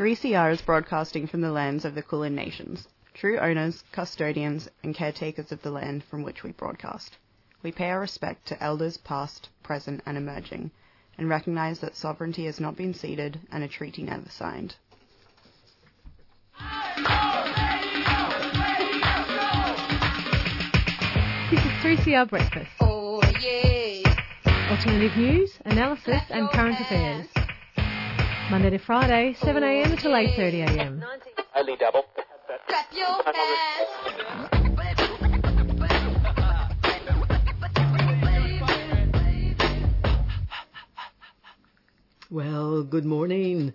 3CR is broadcasting from the lands of the Kulin Nations, true owners, custodians, and caretakers of the land from which we broadcast. We pay our respect to elders past, present, and emerging, and recognise that sovereignty has not been ceded and a treaty never signed. This is 3CR Breakfast. Oh yeah. Alternative news, analysis, and current affairs. Monday to Friday, 7am till 8.30am. Only double. Clap your hands. Well, good morning.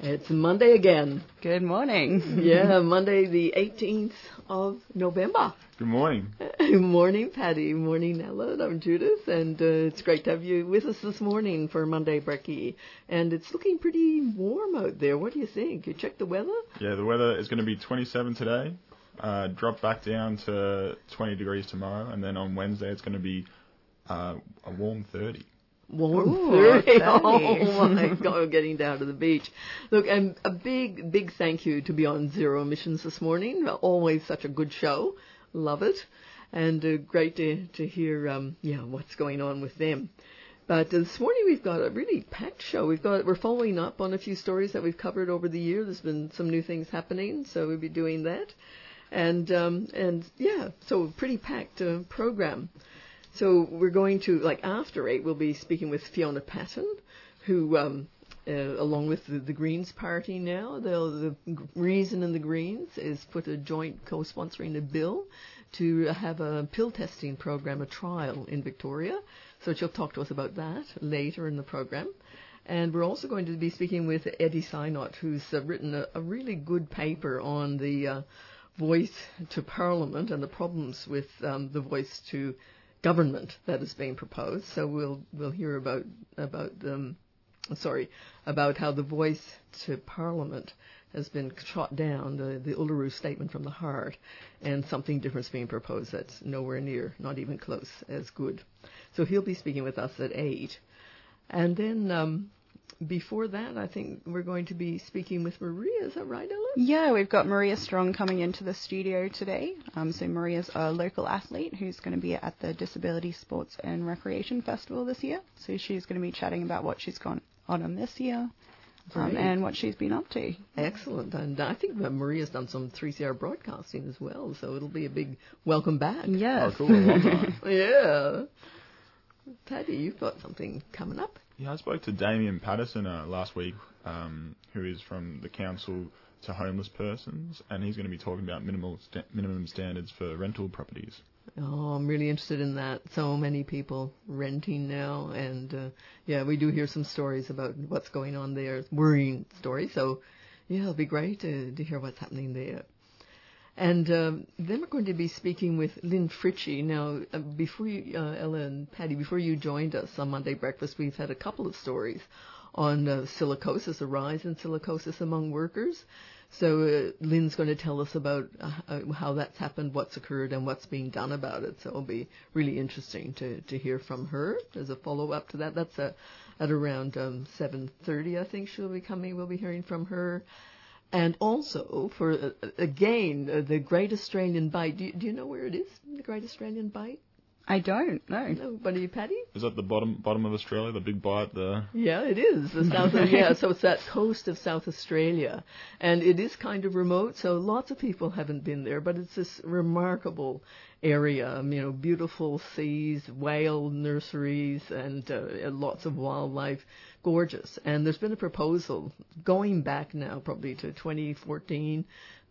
It's Monday again. Good morning. Yeah, Monday the 18th of November. Good morning. morning, Patty. Morning, Ellen. I'm Judith, and uh, it's great to have you with us this morning for Monday Brekkie. And it's looking pretty warm out there. What do you think? You check the weather? Yeah, the weather is going to be 27 today, uh, drop back down to 20 degrees tomorrow, and then on Wednesday it's going to be uh, a warm 30. Warm Ooh, 30. Oh my God, getting down to the beach. Look, and a big, big thank you to be on Zero Emissions this morning. Always such a good show. Love it. And uh, great to, to hear, um, yeah, what's going on with them. But this morning we've got a really packed show. We've got we're following up on a few stories that we've covered over the year. There's been some new things happening, so we'll be doing that. And um, and yeah, so a pretty packed uh, program. So we're going to like after eight, we'll be speaking with Fiona Patten, who. Um, uh, along with the, the Greens Party now, the, the Reason and the Greens is put a joint co-sponsoring a bill to have a pill testing program, a trial in Victoria. So she'll talk to us about that later in the program. And we're also going to be speaking with Eddie Synot, who's uh, written a, a really good paper on the uh, voice to Parliament and the problems with um, the voice to government that is being proposed. So we'll we'll hear about about um, sorry about how the voice to Parliament has been shot down, the, the Uluru Statement from the Heart, and something different is being proposed that's nowhere near, not even close, as good. So he'll be speaking with us at 8. And then um, before that, I think we're going to be speaking with Maria. Is that right, Ellen? Yeah, we've got Maria Strong coming into the studio today. Um, so Maria's a local athlete who's going to be at the Disability Sports and Recreation Festival this year. So she's going to be chatting about what she's gone on on this year um, and what she's been up to. Excellent. And I think that Maria's done some 3CR broadcasting as well, so it'll be a big welcome back. Yes. Oh, cool. Yeah. Paddy, you've got something coming up. yeah, I spoke to Damien Patterson uh, last week, um, who is from the Council to Homeless Persons, and he's going to be talking about minimal sta- minimum standards for rental properties. Oh, I'm really interested in that. So many people renting now, and uh, yeah, we do hear some stories about what's going on there, worrying stories. So yeah, it'll be great to, to hear what's happening there. And um, then we're going to be speaking with Lin Fritschi. Now, uh, before you, uh, Ella and Patty, before you joined us on Monday Breakfast, we've had a couple of stories on uh, silicosis, a rise in silicosis among workers. So uh, Lin's going to tell us about uh, uh, how that's happened, what's occurred, and what's being done about it. So it'll be really interesting to, to hear from her as a follow up to that. That's uh at around um, 7:30, I think she'll be coming. We'll be hearing from her. And also for uh, again uh, the Great Australian Bight. Do you, do you know where it is? The Great Australian Bight? I don't know. Nobody, Patty? Is that the bottom bottom of Australia, the big bight? there? Yeah, it is. The south of, yeah, so it's that coast of South Australia. And it is kind of remote, so lots of people haven't been there, but it's this remarkable area, um, you know, beautiful seas, whale nurseries, and uh, lots of wildlife. Gorgeous. And there's been a proposal going back now probably to 2014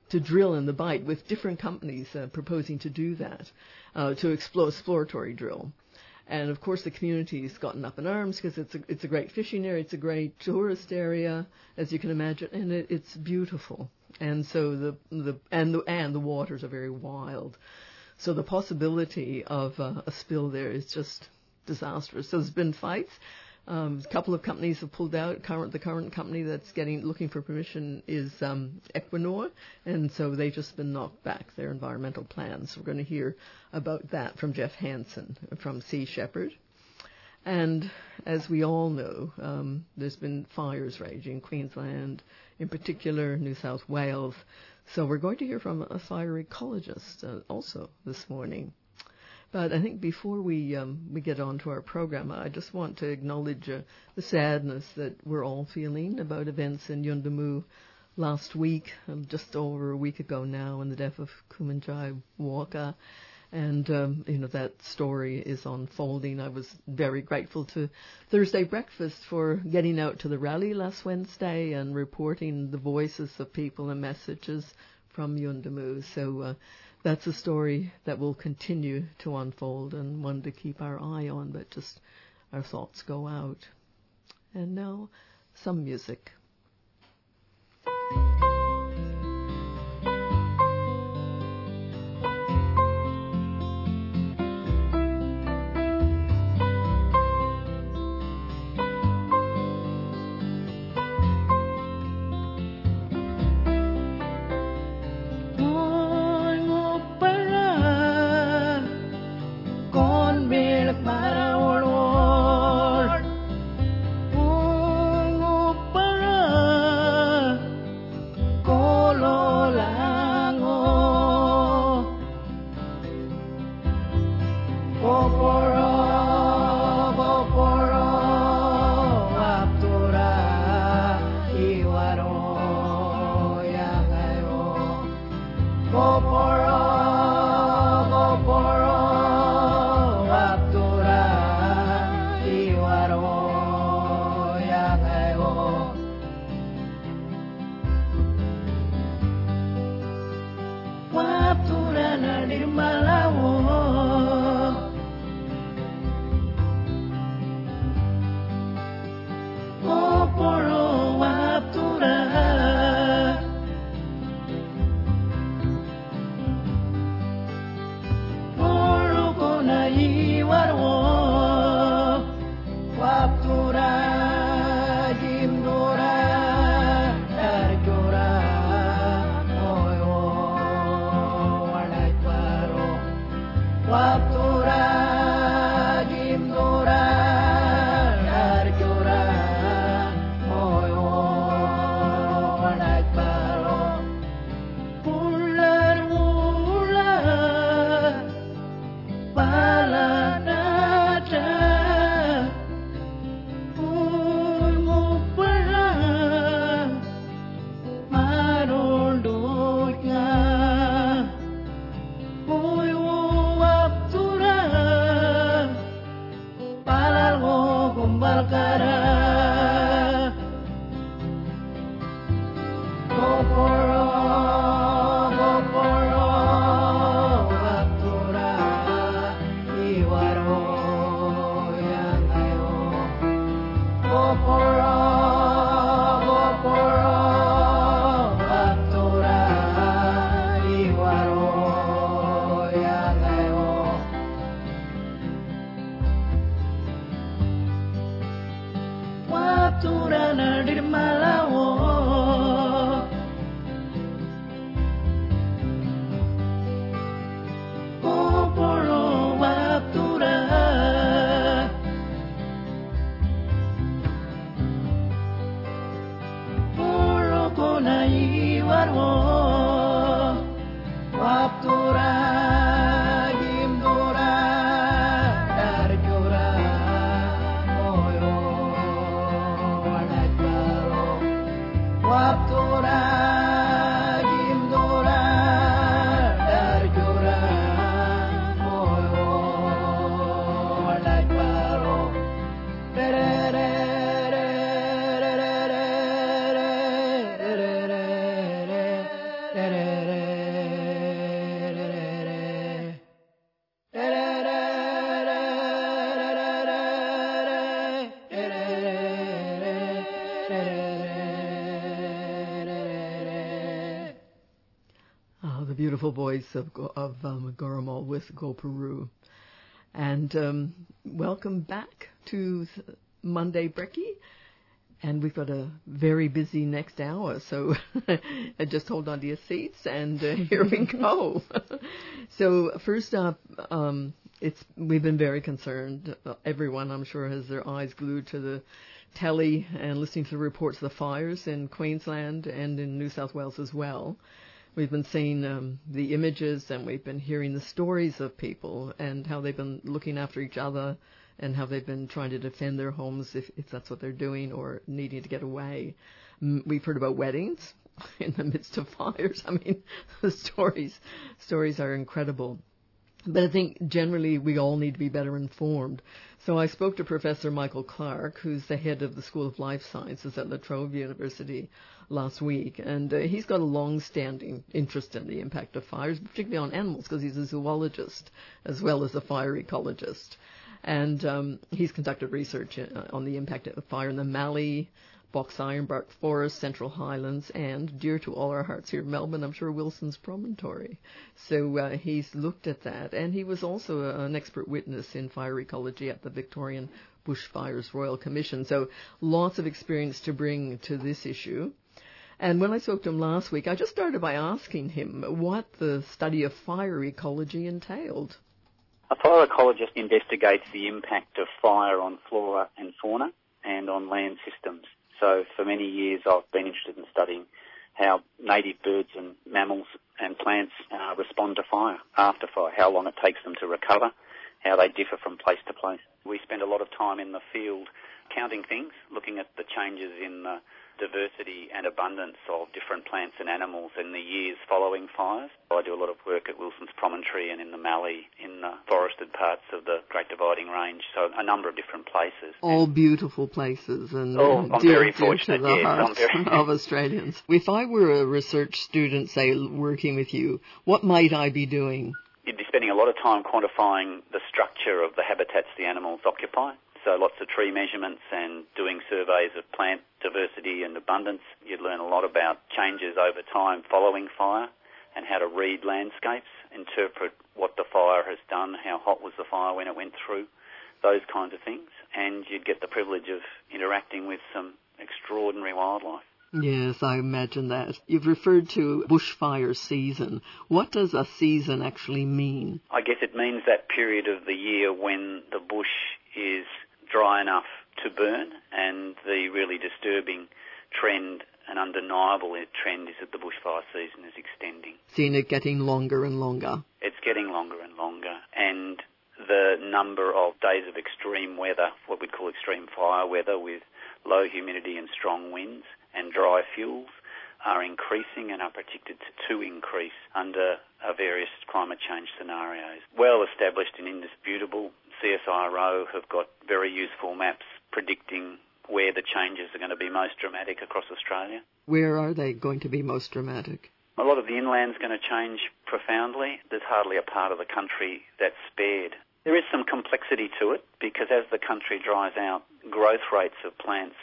to drill in the bight with different companies uh, proposing to do that, uh, to explore exploratory drill. And of course, the community's gotten up in arms because it's a, it's a great fishing area, it's a great tourist area, as you can imagine, and it, it's beautiful. And so the the and the and the waters are very wild. So the possibility of uh, a spill there is just disastrous. So there's been fights. Um, a couple of companies have pulled out. Current, the current company that's getting looking for permission is um, Equinor, and so they've just been knocked back their environmental plans. We're going to hear about that from Jeff Hansen from Sea Shepherd. And as we all know, um, there's been fires raging in Queensland, in particular New South Wales. So we're going to hear from a fire ecologist uh, also this morning. But I think before we um, we get on to our program, I just want to acknowledge uh, the sadness that we're all feeling about events in Yuendumu last week, um, just over a week ago now, and the death of Kumanjai Walker. And um, you know that story is unfolding. I was very grateful to Thursday Breakfast for getting out to the rally last Wednesday and reporting the voices of people and messages from Yuendumu. So uh, that's a story that will continue to unfold and one to keep our eye on, but just our thoughts go out. And now, some music. Beautiful voice of of um, Gurrumul with Gopuru. And um, welcome back to Monday Brekkie. And we've got a very busy next hour, so just hold on to your seats and uh, here we go. so first up, um, it's we've been very concerned. Everyone, I'm sure, has their eyes glued to the telly and listening to the reports of the fires in Queensland and in New South Wales as well. We've been seeing um, the images and we've been hearing the stories of people and how they've been looking after each other and how they've been trying to defend their homes if, if that's what they're doing or needing to get away. We've heard about weddings in the midst of fires. I mean, the stories stories are incredible. But I think generally we all need to be better informed. So I spoke to Professor Michael Clarke, who's the head of the School of Life Sciences at La Trobe University last week, and uh, he's got a long-standing interest in the impact of fires, particularly on animals, because he's a zoologist as well as a fire ecologist. And um, he's conducted research uh, on the impact of fire in the Mallee, Box Ironbark Forest, Central Highlands, and dear to all our hearts here in Melbourne, I'm sure Wilson's Promontory. So uh, he's looked at that, and he was also a, an expert witness in fire ecology at the Victorian Bushfires Royal Commission. So lots of experience to bring to this issue. And when I spoke to him last week, I just started by asking him what the study of fire ecology entailed. A fire ecologist investigates the impact of fire on flora and fauna and on land systems. So for many years I've been interested in studying how native birds and mammals and plants uh, respond to fire after fire, how long it takes them to recover, how they differ from place to place. We spend a lot of time in the field counting things, looking at the changes in the diversity and abundance of different plants and animals in the years following fires. I do a lot of work at Wilson's Promontory and in the Mallee, in the forested parts of the Great Dividing Range, so a number of different places. All beautiful places and Oh, I'm dear, very fortunate, to the yes, hearts very- of Australians. If I were a research student, say, working with you, what might I be doing? You'd be spending a lot of time quantifying the structure of the habitats the animals occupy. So lots of tree measurements and doing surveys of plant diversity and abundance. You'd learn a lot about changes over time following fire and how to read landscapes, interpret what the fire has done, how hot was the fire when it went through, those kinds of things. And you'd get the privilege of interacting with some extraordinary wildlife. Yes, I imagine that. You've referred to bushfire season. What does a season actually mean? I guess it means that period of the year when the bush is dry enough to burn and the really disturbing trend, an undeniable trend is that the bushfire season is extending. Seeing it getting longer and longer. It's getting longer and longer and the number of days of extreme weather, what we call extreme fire weather with low humidity and strong winds and dry fuels are increasing and are predicted to increase under various climate change scenarios. Well established and indisputable, CSIRO have got very useful maps predicting where the changes are going to be most dramatic across Australia. Where are they going to be most dramatic? A lot of the inland's going to change profoundly. There's hardly a part of the country that's spared. There is some complexity to it because as the country dries out, growth rates of plants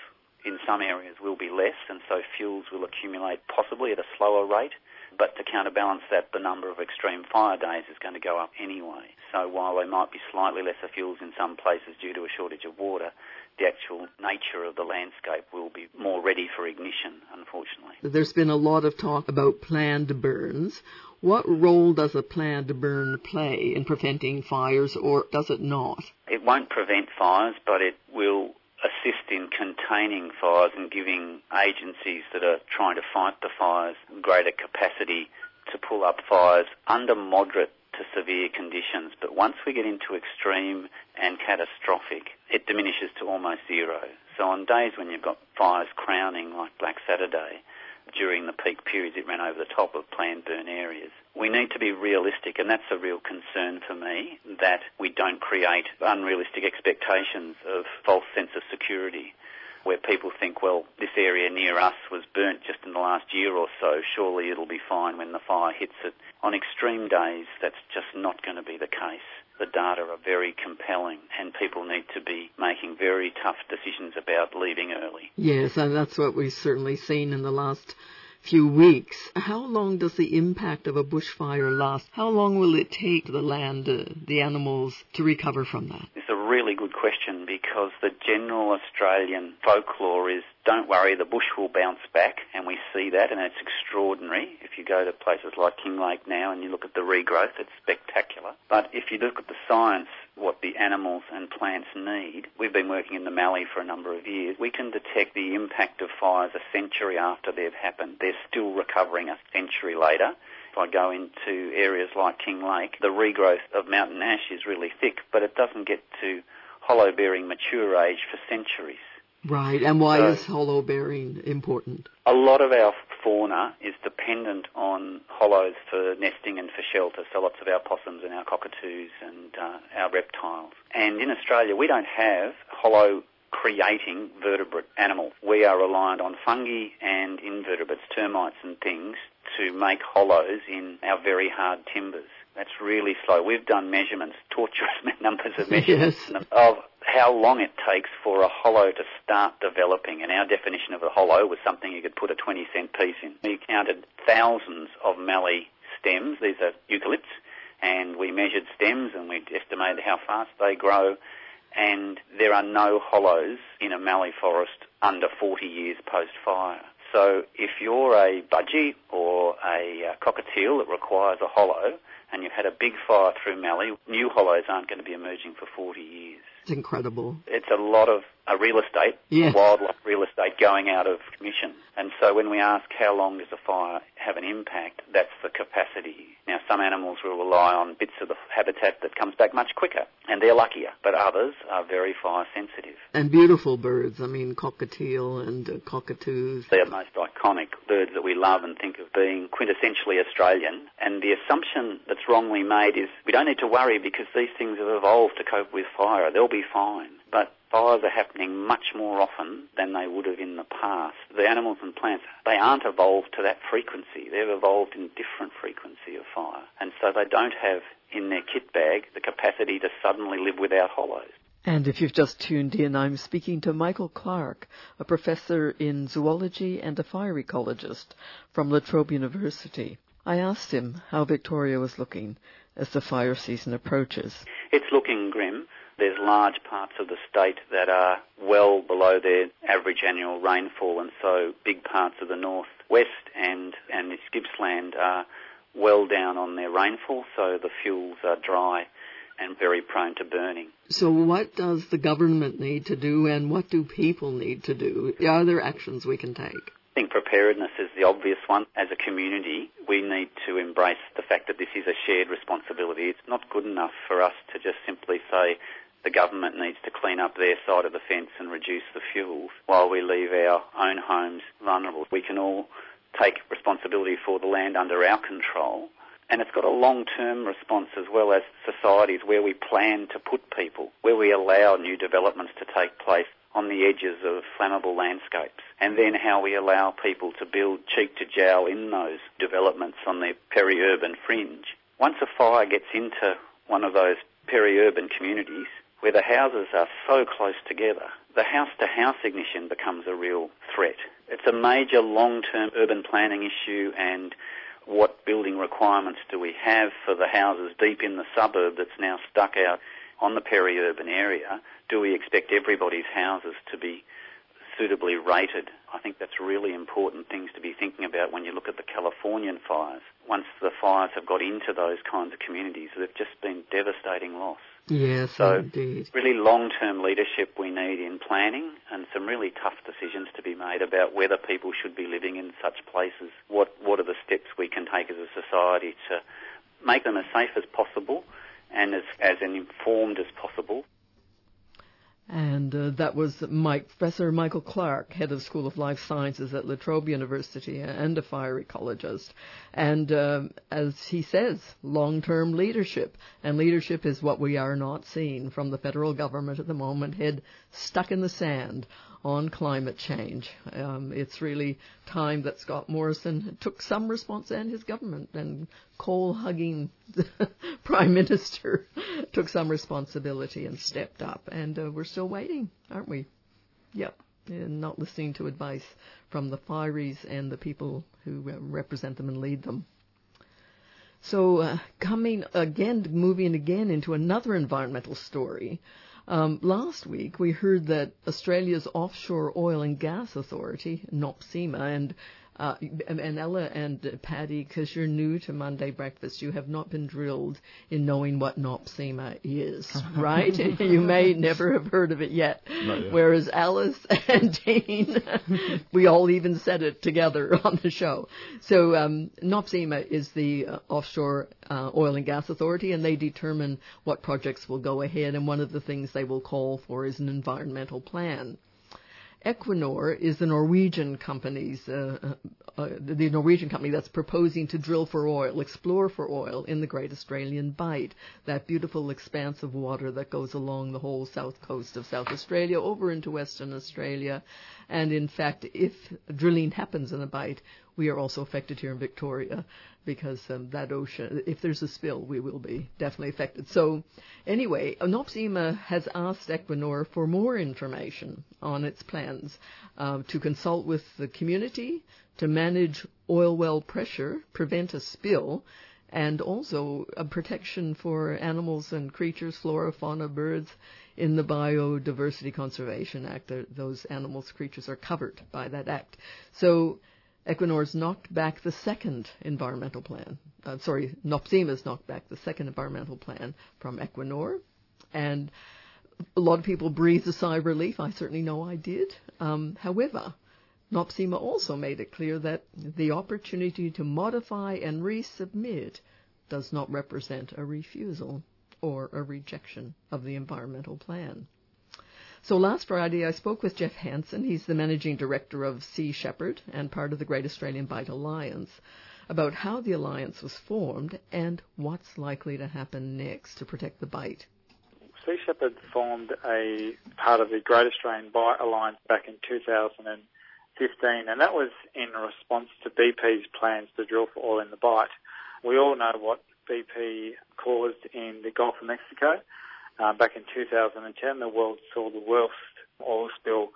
in some areas will be less and so fuels will accumulate possibly at a slower rate. But to counterbalance that, the number of extreme fire days is going to go up anyway. So while there might be slightly lesser fuels in some places due to a shortage of water, the actual nature of the landscape will be more ready for ignition, unfortunately. There's been a lot of talk about planned burns. What role does a planned burn play in preventing fires or does it not? It won't prevent fires, but it will assist in containing fires and giving agencies that are trying to fight the fires greater capacity to pull up fires under moderate to severe conditions. But once we get into extreme and catastrophic, it diminishes to almost zero. So on days when you've got fires crowning like Black Saturday, during the peak periods it ran over the top of planned burn areas. We need to be realistic and that's a real concern for me that we don't create unrealistic expectations of false sense of security where people think, well, this area near us was burnt just in the last year or so, surely it'll be fine when the fire hits it. On extreme days, that's just not going to be the case. The data are very compelling and people need to be making very tough decisions about leaving early. Yes, and that's what we've certainly seen in the last few weeks. How long does the impact of a bushfire last? How long will it take the land, uh, the animals to recover from that? Really good question because the general Australian folklore is don't worry, the bush will bounce back, and we see that, and it's extraordinary. If you go to places like Kinglake now and you look at the regrowth, it's spectacular. But if you look at the science, what the animals and plants need, we've been working in the Mallee for a number of years, we can detect the impact of fires a century after they've happened. They're still recovering a century later. If I go into areas like Kinglake, the regrowth of mountain ash is really thick, but it doesn't get to hollow bearing mature age for centuries. Right. And why So- is hollow bearing important? A lot of our fauna is dependent on hollows for nesting and for shelter, so lots of our possums and our cockatoos and uh, our reptiles. And in Australia, we don't have hollow creating vertebrate animals. We are reliant on fungi and invertebrates, termites and things, to make hollows in our very hard timbers. That's really slow. We've done measurements, torturous numbers of measurements Yes. of how long it takes for a hollow to start developing. And our definition of a hollow was something you could put a 20 cent piece in. We counted thousands of mallee stems. These are eucalypts. And we measured stems and we estimated how fast they grow. And there are no hollows in a mallee forest under 40 years post-fire. So if you're a budgie or a uh, cockatiel that requires a hollow and you've had a big fire through mallee, new hollows aren't going to be emerging for 40 years. It's incredible. It's a lot of uh, real estate, Yes. wildlife real estate going out of commission. And so when we ask how long does a fire have an impact, that's the capacity. Now some animals will rely on bits of the habitat that comes back much quicker, and they're luckier, but others are very fire sensitive. And beautiful birds. I mean, cockatiel and uh, cockatoos. They're the most iconic birds that we love and think of being quintessentially Australian. And the assumption that's wrongly made is we don't need to worry because these things have evolved to cope with fire. They'll be fine. Fires are happening much more often than they would have in the past. The animals and plants, they aren't evolved to that frequency. They've evolved in different frequency of fire. And so they don't have in their kit bag the capacity to suddenly live without hollows. And if you've just tuned in, I'm speaking to Michael Clarke, a professor in zoology and a fire ecologist from La Trobe University. I asked him how Victoria was looking as the fire season approaches. It's looking grim. There's large parts of the state that are well below their average annual rainfall, and so big parts of the northwest and and its Gippsland are well down on their rainfall, so the fuels are dry and very prone to burning. So what does the government need to do and what do people need to do? Are there actions we can take? I think preparedness is the obvious one. As a community, we need to embrace the fact that this is a shared responsibility. It's not good enough for us to just simply say the government needs to clean up their side of the fence and reduce the fuels while we leave our own homes vulnerable. We can all take responsibility for the land under our control. And it's got a long-term response as well as societies where we plan to put people, where we allow new developments to take place on the edges of flammable landscapes, and then how we allow people to build cheek to jowl in those developments on the peri-urban fringe. Once a fire gets into one of those peri-urban communities where the houses are so close together, the house-to-house ignition becomes a real threat. It's a major long-term urban planning issue and what building requirements do we have for the houses deep in the suburb that's now stuck out on the peri-urban area? Do we expect everybody's houses to be suitably rated? I think that's really important things to be thinking about when you look at the Californian fires. Once the fires have got into those kinds of communities, they've just been devastating loss. Yes, So- indeed. Really long-term leadership we need in planning and some really tough decisions to be made about whether people should be living in such places. What, what are the steps we can take as a society to make them as safe as possible and as, as informed as possible And uh, that was Mike, Professor Michael Clarke, head of School of Life Sciences at La Trobe University and a fire ecologist. And um, as he says, long-term leadership. And leadership is what we are not seeing from the federal government at the moment, head stuck in the sand on climate change. Um, it's really time that Scott Morrison took some response and his government and coal-hugging prime minister took some responsibility and stepped up. And uh, we're still waiting, aren't we? Yep. And not listening to advice from the fireys and the people who uh, represent them and lead them. So, uh, coming again, moving again into another environmental story. Um, last week, we heard that Australia's Offshore Oil and Gas Authority, NOPSEMA, and uh, and Ella and Patty, because you're new to Monday Breakfast, you have not been drilled in knowing what NOPSEMA is, right? you may never have heard of it yet. yet. Whereas Alice and Dean, we all even said it together on the show. So um, NOPSEMA is the uh, Offshore uh, Oil and Gas Authority, and they determine what projects will go ahead, and one of the things they will call for is an environmental plan. Equinor is the Norwegian company's uh, uh, uh, the Norwegian company that's proposing to drill for oil, explore for oil in the Great Australian Bight, that beautiful expanse of water that goes along the whole south coast of South Australia over into Western Australia. And in fact, if drilling happens in the Bight, we are also affected here in Victoria because um, that ocean, if there's a spill, we will be definitely affected. So, anyway, NOPSEMA has asked Equinor for more information on its plans uh, to consult with the community, to manage oil well pressure, prevent a spill, and also a protection for animals and creatures, flora, fauna, birds. In the Biodiversity Conservation Act, those animals, creatures are covered by that act. So, Equinor's knocked back the second environmental plan. Uh, sorry, NOPSEMA's knocked back the second environmental plan from Equinor. And a lot of people breathed a sigh of relief. I certainly know I did. Um, however, NOPSEMA also made it clear that the opportunity to modify and resubmit does not represent a refusal or a rejection of the environmental plan. So last Friday, I spoke with Jeff Hansen. He's the managing director of Sea Shepherd and part of the Great Australian Bight Alliance about how the alliance was formed and what's likely to happen next to protect the bight. Sea Shepherd formed a part of the Great Australian Bight Alliance back in 2015, and that was in response to BP's plans to drill for oil in the bight. We all know what BP caused in the Gulf of Mexico. Uh, back in 2010, the world saw the worst oil spill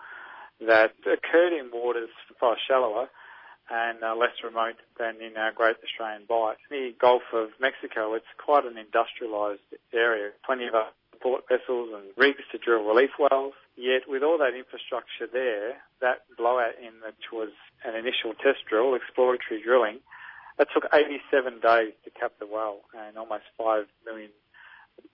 that occurred in waters far shallower and uh, less remote than in our Great Australian Bight. The Gulf of Mexico, it's quite an industrialised area, plenty of support vessels and rigs to drill relief wells. Yet with all that infrastructure there, that blowout in which was an initial test drill, exploratory drilling, it took 87 days to cap the well and almost 5 million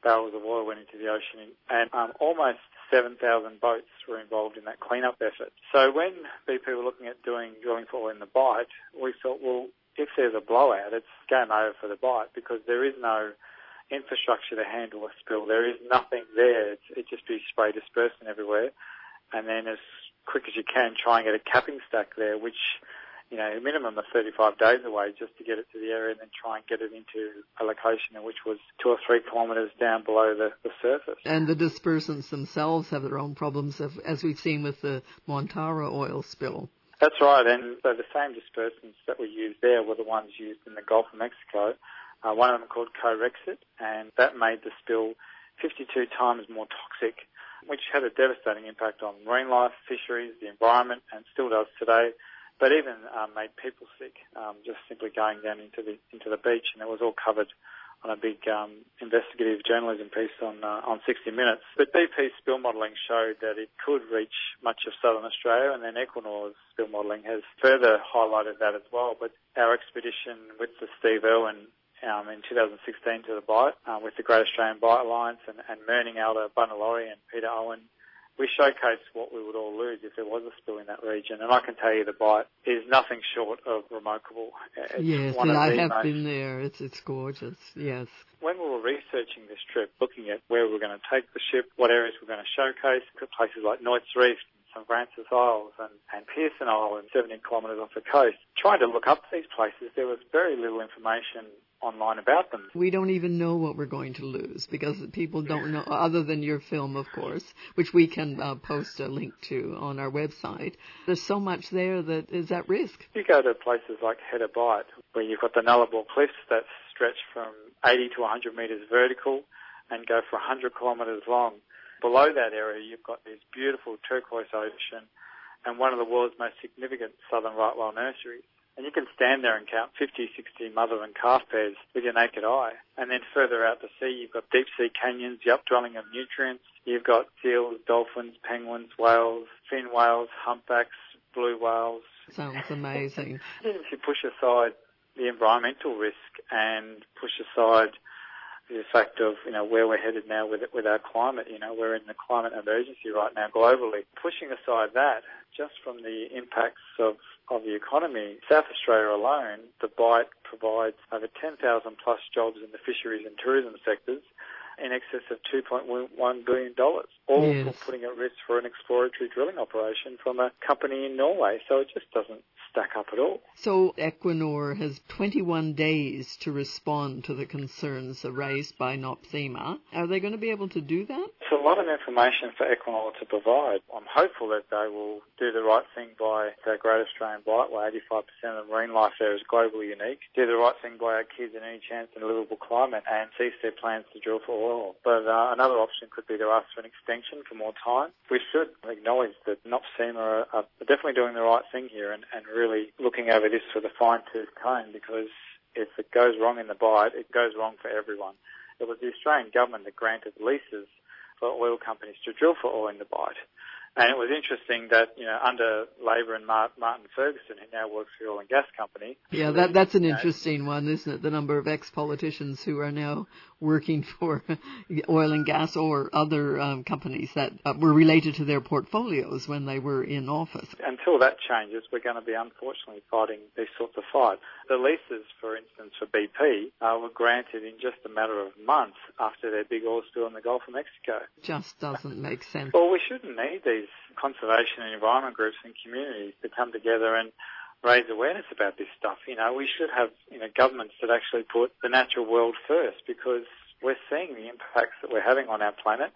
barrels of oil went into the ocean, and um, almost 7,000 boats were involved in that cleanup effort. So when BP were looking at doing drilling for oil in the Bight, we thought, well, if there's a blowout, it's game over for the Bight because there is no infrastructure to handle a spill. There is nothing there. It's, it just be spray dispersant everywhere, and then as quick as you can, try and get a capping stack there, which you know, a minimum of 35 days away just to get it to the area and then try and get it into a location which was two or three kilometres down below the, the surface. And the dispersants themselves have their own problems, as we've seen with the Montara oil spill. That's right, and so the same dispersants that were used there were the ones used in the Gulf of Mexico. Uh, one of them called Corexit, and that made the spill 52 times more toxic, which had a devastating impact on marine life, fisheries, the environment, and still does today but even um, made people sick um, just simply going down into the into the beach, and it was all covered on a big um, investigative journalism piece on uh, on 60 Minutes. But BP spill modelling showed that it could reach much of southern Australia, and then Equinor's spill modelling has further highlighted that as well. But our expedition with the Steve Irwin um, in 2016 to the Bight uh, with the Great Australian Bight Alliance and, and Mirning Alder Bunna Lawrie and Peter Owen we showcase what we would all lose if there was a spill in that region. And I can tell you the Bight is nothing short of remarkable. It's yes, and I have most... been there. It's it's gorgeous. Yes. When we were researching this trip, looking at where we we're going to take the ship, what areas we we're going to showcase, places like Nuyts Reef, St Francis Isles and, and Pearson Island, 17 kilometres off the coast. Trying to look up these places, there was very little information online about them. We don't even know what we're going to lose because people don't know, other than your film, of course, which we can uh, post a link to on our website. There's so much there that is at risk. You go to places like Head of Bight, where you've got the Nullarbor Cliffs that stretch from 80 to 100 metres vertical and go for 100 kilometres long. Below that area, you've got this beautiful turquoise ocean and one of the world's most significant southern right whale nurseries And you can stand there and count 50, 60 mother and calf pairs with your naked eye. And then further out to sea, you've got deep sea canyons, the upwelling of nutrients. You've got seals, dolphins, penguins, whales, fin whales, humpbacks, blue whales. Sounds amazing. Even if you push aside the environmental risk and push aside the fact of you know where we're headed now with with our climate. You know we're in the climate emergency right now globally. Pushing aside that, just from the impacts of of the economy, South Australia alone, the bight provides over 10,000 plus jobs in the fisheries and tourism sectors, in excess of $2.1 billion, all Yes. for putting at risk for an exploratory drilling operation from a company in Norway. So it just doesn't stack up at all. So Equinor has 21 days to respond to the concerns raised by NOPSEMA. Are they going to be able to do that? It's a lot of information for Equinor to provide. I'm hopeful that they will do the right thing by the Great Australian Bight, where 85% of the marine life there is globally unique. Do the right thing by our kids in any chance in a livable climate and cease their plans to drill for oil. But uh, another option could be to ask for an extension for more time. We should acknowledge that NOPSEMA are, are definitely doing the right thing here and, and really looking over this with a fine-tooth comb because if it goes wrong in the bight, it goes wrong for everyone. It was the Australian government that granted leases for oil companies to drill for oil in the bight. And it was interesting that, you know, under Labor and Mar- Martin Ferguson, who now works for the oil and gas company. Yeah, that that's an know, interesting one, isn't it? The number of ex-politicians who are now working for oil and gas or other um, companies that uh, were related to their portfolios when they were in office. Until that changes, we're going to be unfortunately fighting these sorts of fights. The leases, for instance, for BP uh, were granted in just a matter of months after their big oil spill in the Gulf of Mexico. Just doesn't make sense. Well, we shouldn't need these conservation and environment groups and communities to come together and raise awareness about this stuff. You know, we should have, you know, governments that actually put the natural world first because we're seeing the impacts that we're having on our planet.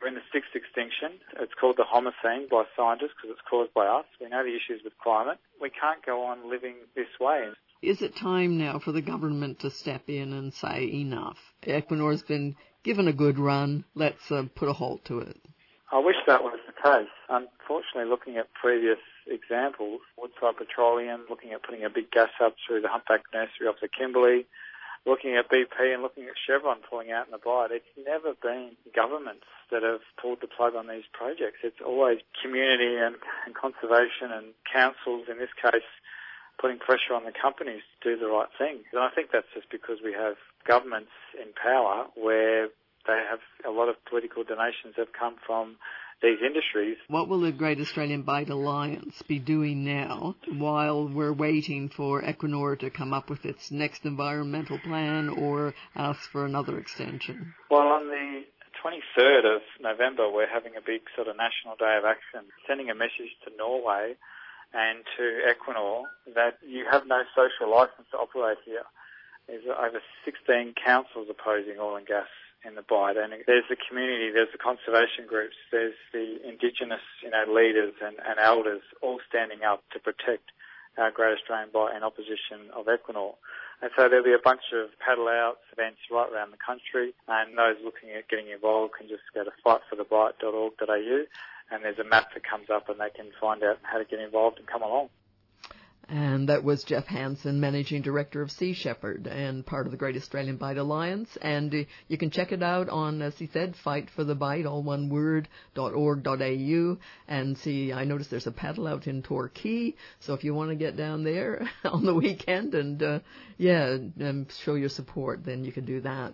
We're in the sixth extinction. It's called the Homocene by scientists because it's caused by us. We know the issues with climate. We can't go on living this way. Is it time now for the government to step in and say enough? Equinor's been given a good run. Let's uh, put a halt to it. I wish that was case. Unfortunately, looking at previous examples, Woodside Petroleum, looking at putting a big gas hub through the Humpback Nursery off the Kimberley, looking at BP and looking at Chevron pulling out in the Bight, it's never been governments that have pulled the plug on these projects. It's always community and, and conservation and councils, in this case, putting pressure on the companies to do the right thing. And I think that's just because we have governments in power where they have a lot of political donations have come from these industries. What will the Great Australian Bight Alliance be doing now while we're waiting for Equinor to come up with its next environmental plan or ask for another extension? Well, on the 23rd of November, we're having a big sort of national day of action, sending a message to Norway and to Equinor that you have no social license to operate here. There's over 16 councils opposing oil and gas in the and there's the community, there's the conservation groups, there's the indigenous, you know, leaders and, and elders all standing up to protect our Great Australian Bight in opposition of Equinor. And so there'll be a bunch of paddle outs, events right around the country, and those looking at getting involved can just go to fightforthebight.org.au, and there's a map that comes up and they can find out how to get involved and come along. And that was Jeff Hansen, Managing Director of Sea Shepherd and part of the Great Australian Bight Alliance. And uh, you can check it out on, as he said, Fight for the Bight, all one word, .org.au. And see, I noticed there's a paddle out in Torquay. So if you want to get down there on the weekend and, uh, yeah, and show your support, then you can do that.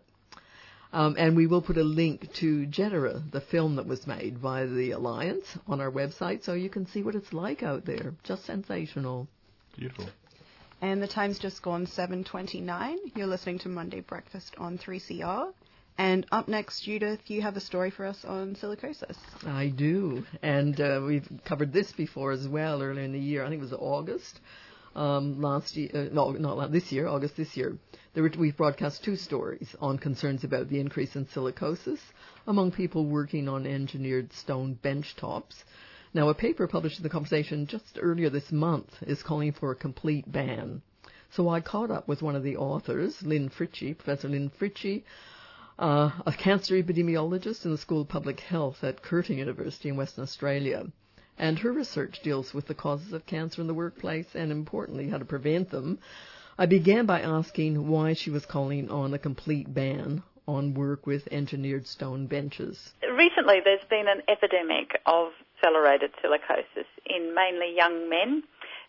Um, and we will put a link to Jeddah, the film that was made by the Alliance, on our website so you can see what it's like out there. Just sensational. Beautiful. And the time's just gone 7.29. You're listening to Monday Breakfast on 3CR. And up next, Judith, you have a story for us on silicosis. I do. And uh, we've covered this before as well earlier in the year. I think it was August um, last year. Uh, no, not la- this year, August this year. There were, we've broadcast two stories on concerns about the increase in silicosis among people working on engineered stone bench tops. Now, a paper published in the conversation just earlier this month is calling for a complete ban. So I caught up with one of the authors, Lin Fritschi, Professor Lin Fritschi, uh, a cancer epidemiologist in the School of Public Health at Curtin University in Western Australia. and her research deals with the causes of cancer in the workplace and, importantly, how to prevent them. I began by asking why she was calling on a complete ban on work with engineered stone benches. Recently, there's been an epidemic of accelerated silicosis in mainly young men.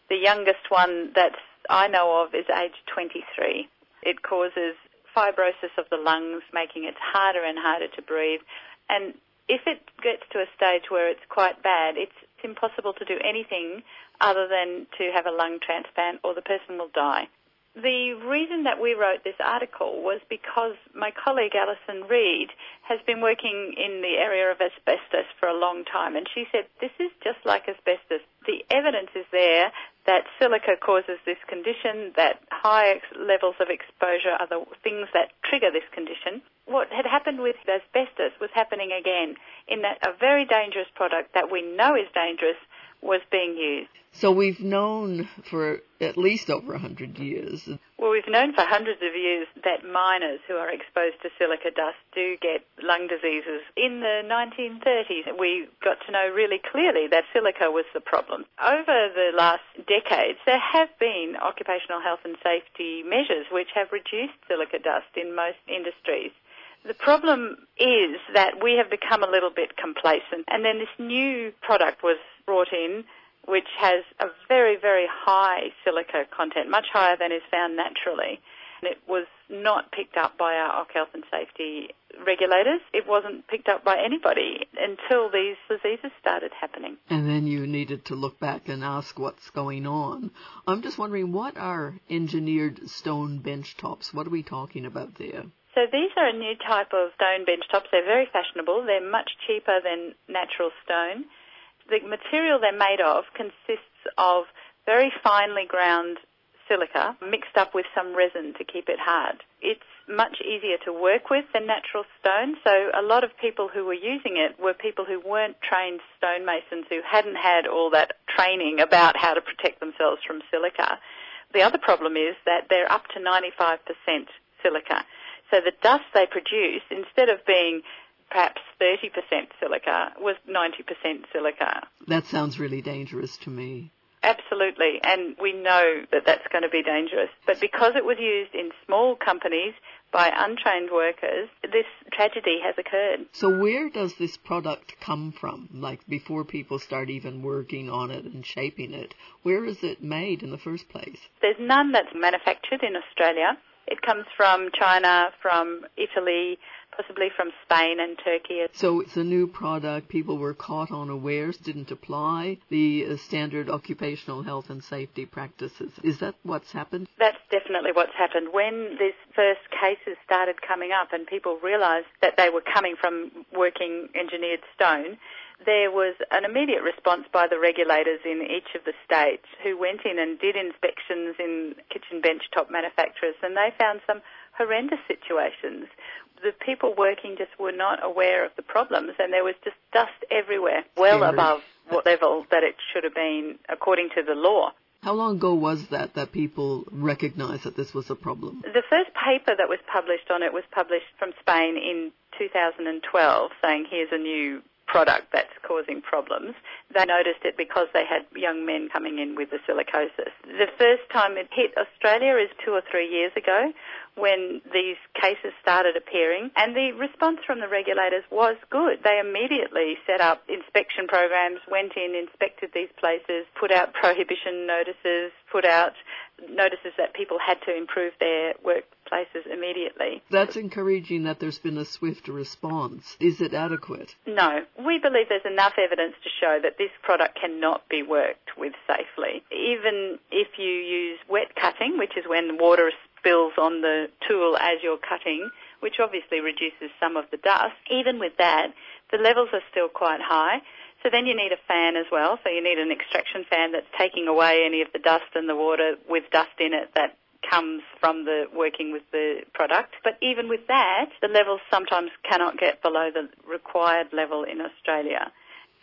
The youngest one that I know of is age 23. It causes fibrosis of the lungs, making it harder and harder to breathe. And if it gets to a stage where it's quite bad, it's impossible to do anything other than to have a lung transplant or the person will die. The reason that we wrote this article was because my colleague Alison Reid has been working in the area of asbestos for a long time and she said this is just like asbestos. The evidence is there that silica causes this condition, that high levels of exposure are the things that trigger this condition. What had happened with asbestos was happening again in that a very dangerous product that we know is dangerous was being used. So we've known for at least over a hundred years. Well, we've known for hundreds of years that miners who are exposed to silica dust do get lung diseases. In the 1930s, we got to know really clearly that silica was the problem. Over the last decades, there have been occupational health and safety measures which have reduced silica dust in most industries. The problem is that we have become a little bit complacent and then this new product was brought in which has a very, very high silica content, much higher than is found naturally. And it was not picked up by our OC health and safety regulators. It wasn't picked up by anybody until these diseases started happening. And then you needed to look back and ask what's going on. I'm just wondering, what are engineered stone bench tops? What are we talking about there? So these are a new type of stone bench tops. They're very fashionable. They're much cheaper than natural stone the material they're made of consists of very finely ground silica mixed up with some resin to keep it hard. It's much easier to work with than natural stone, so a lot of people who were using it were people who weren't trained stonemasons who hadn't had all that training about how to protect themselves from silica. The other problem is that they're up to 95% silica. So the dust they produce, instead of being perhaps 30% silica was 90% silica. That sounds really dangerous to me. Absolutely, and we know that that's going to be dangerous. But because it was used in small companies by untrained workers, this tragedy has occurred. So where does this product come from? Like before people start even working on it and shaping it, where is it made in the first place? There's none that's manufactured in Australia. It comes from China, from Italy, possibly from Spain and Turkey. So it's a new product. People were caught unawares, didn't apply the uh, standard occupational health and safety practices. Is that what's happened? That's definitely what's happened. When these first cases started coming up and people realised that they were coming from working engineered stone, there was an immediate response by the regulators in each of the states who went in and did inspections in kitchen benchtop manufacturers and they found some horrendous situations the people working just were not aware of the problems and there was just dust everywhere, well Standard. above what level that it should have been according to the law. How long ago was that that people recognized that this was a problem? The first paper that was published on it was published from Spain in 2012 saying here's a new product that's causing problems. They noticed it because they had young men coming in with the silicosis. The first time it hit Australia is two or three years ago when these cases started appearing and the response from the regulators was good. They immediately set up inspection programs, went in, inspected these places, put out prohibition notices, put out notices that people had to improve their workplaces immediately. That's encouraging that there's been a swift response. Is it adequate? No. We believe there's enough evidence to show that this product cannot be worked with safely. Even if you use wet cutting, which is when water spills on the tool as you're cutting, which obviously reduces some of the dust, even with that, the levels are still quite high. So then you need a fan as well. So you need an extraction fan that's taking away any of the dust and the water with dust in it that comes from the working with the product. But even with that, the levels sometimes cannot get below the required level in Australia.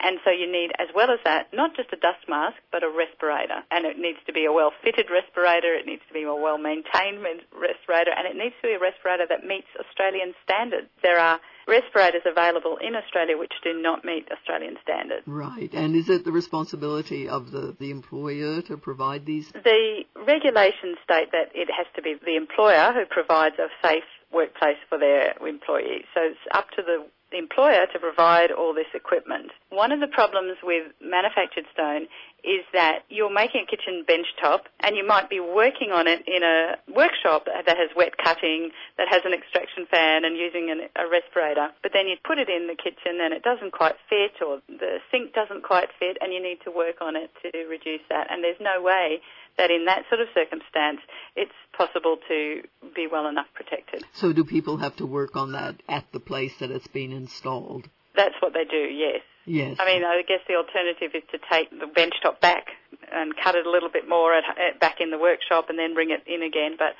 And so you need, as well as that, not just a dust mask, but a respirator. And it needs to be a well-fitted respirator, it needs to be a well-maintained respirator, and it needs to be a respirator that meets Australian standards. There are respirators available in Australia which do not meet Australian standards. Right. And is it the responsibility of the, the employer to provide these? The regulations state that it has to be the employer who provides a safe workplace for their employees. So it's up to the the employer to provide all this equipment. One of the problems with manufactured stone is that you're making a kitchen bench top and you might be working on it in a workshop that has wet cutting, that has an extraction fan and using an, a respirator. But then you put it in the kitchen and it doesn't quite fit or the sink doesn't quite fit and you need to work on it to reduce that. And there's no way that in that sort of circumstance, it's possible to be well enough protected. So do people have to work on that at the place that it's been installed? That's what they do, yes. Yes. I mean, I guess the alternative is to take the bench top back and cut it a little bit more at, at, back in the workshop and then bring it in again. But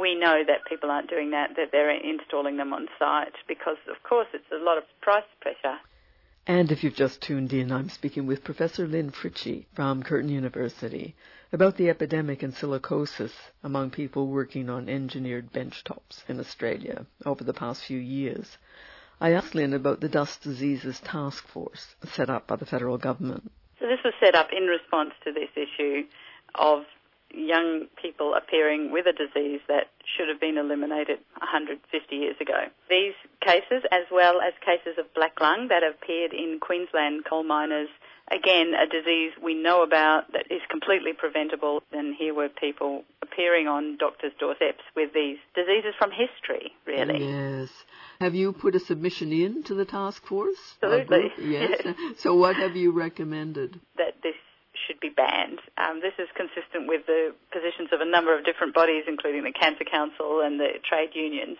we know that people aren't doing that, that they're installing them on site because, of course, it's a lot of price pressure. And if you've just tuned in, I'm speaking with Professor Lin Fritschi from Curtin University about the epidemic in silicosis among people working on engineered benchtops in Australia over the past few years. I asked Lin about the Dust Diseases Task Force set up by the federal government. So this was set up in response to this issue of young people appearing with a disease that should have been eliminated 150 years ago. These cases, as well as cases of black lung that appeared in Queensland coal miners again, a disease we know about that is completely preventable. And here were people appearing on doctors' doorsteps with these diseases from history, really. Yes. Have you put a submission in to the task force? Absolutely. Yes. yes. So what have you recommended? That this should be banned. Um, this is consistent with the positions of a number of different bodies, including the Cancer Council and the trade unions.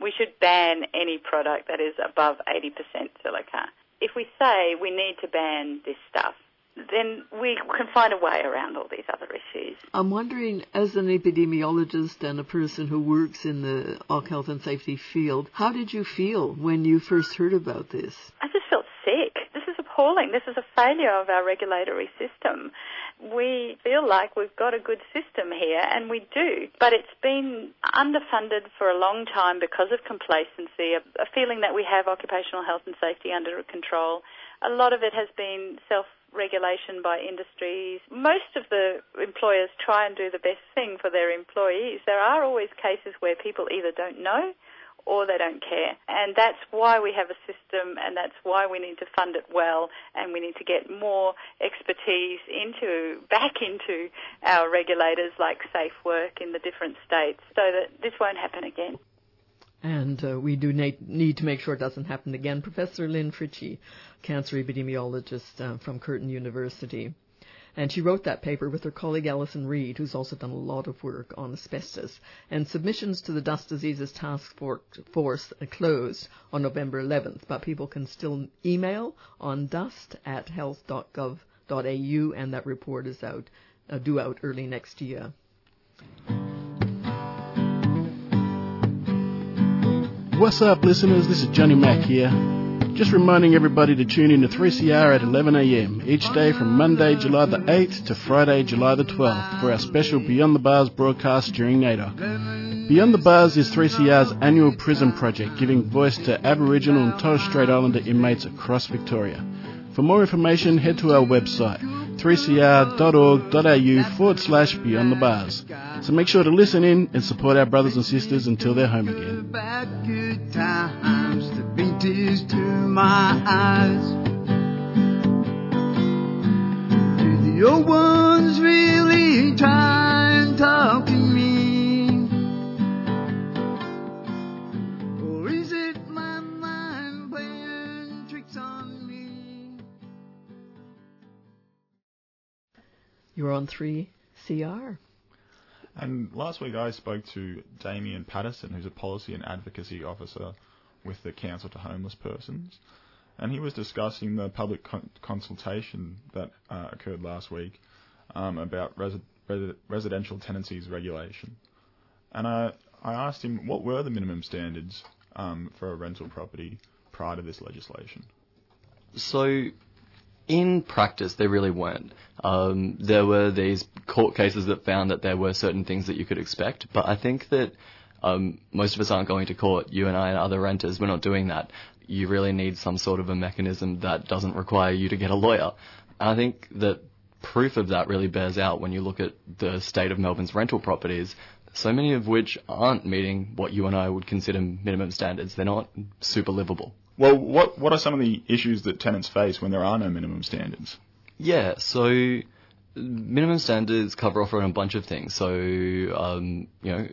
We should ban any product that is above 80% silica if we say we need to ban this stuff, then we can find a way around all these other issues. I'm wondering, as an epidemiologist and a person who works in the OC health and safety field, how did you feel when you first heard about this? I just felt sick. This is appalling. This is a failure of our regulatory system we feel like we've got a good system here, and we do. But it's been underfunded for a long time because of complacency, a, a feeling that we have occupational health and safety under control. A lot of it has been self regulation by industries. Most of the employers try and do the best thing for their employees. There are always cases where people either don't know or they don't care. And that's why we have a system and that's why we need to fund it well and we need to get more expertise into, back into our regulators like Safe Work in the different states so that this won't happen again. And uh, we do need to make sure it doesn't happen again. Professor Lin Fritschi, cancer epidemiologist uh, from Curtin University. And she wrote that paper with her colleague Alison Reid, who's also done a lot of work on asbestos. And submissions to the Dust Diseases Task Force closed on November 11th, but people can still email on dust at health.gov.au, and that report is out, uh, due out early next year. What's up, listeners? This is Johnny Mack here. Just reminding everybody to tune in to 3CR at 11am each day from Monday, July the 8th to Friday, July the 12th for our special Beyond the Bars broadcast during NAIDOC. Beyond the Bars is 3CR's annual prison project giving voice to Aboriginal and Torres Strait Islander inmates across Victoria. For more information, head to our website 3cr.org.au forward slash beyond the bars. So make sure to listen in and support our brothers and sisters until they're home again tears to my eyes. Do the old ones really try and talk to me? Or is it my mind playing tricks on me? You're on 3CR. And last week I spoke to Damien Patterson, who's a policy and advocacy officer with the Council to Homeless Persons, and he was discussing the public con- consultation that uh, occurred last week um, about resi- res- residential tenancies regulation. And I, I asked him what were the minimum standards um, for a rental property prior to this legislation. So, In practice, there really weren't. Um, there were these court cases that found that there were certain things that you could expect, but I think that um, most of us aren't going to court. You and I and other renters, we're not doing that. You really need some sort of a mechanism that doesn't require you to get a lawyer. And I think that proof of that really bears out when you look at the state of Melbourne's rental properties, so many of which aren't meeting what you and I would consider minimum standards. They're not super livable. Well, what what are some of the issues that tenants face when there are no minimum standards? Yeah, so minimum standards cover off on a bunch of things. So, um, you know,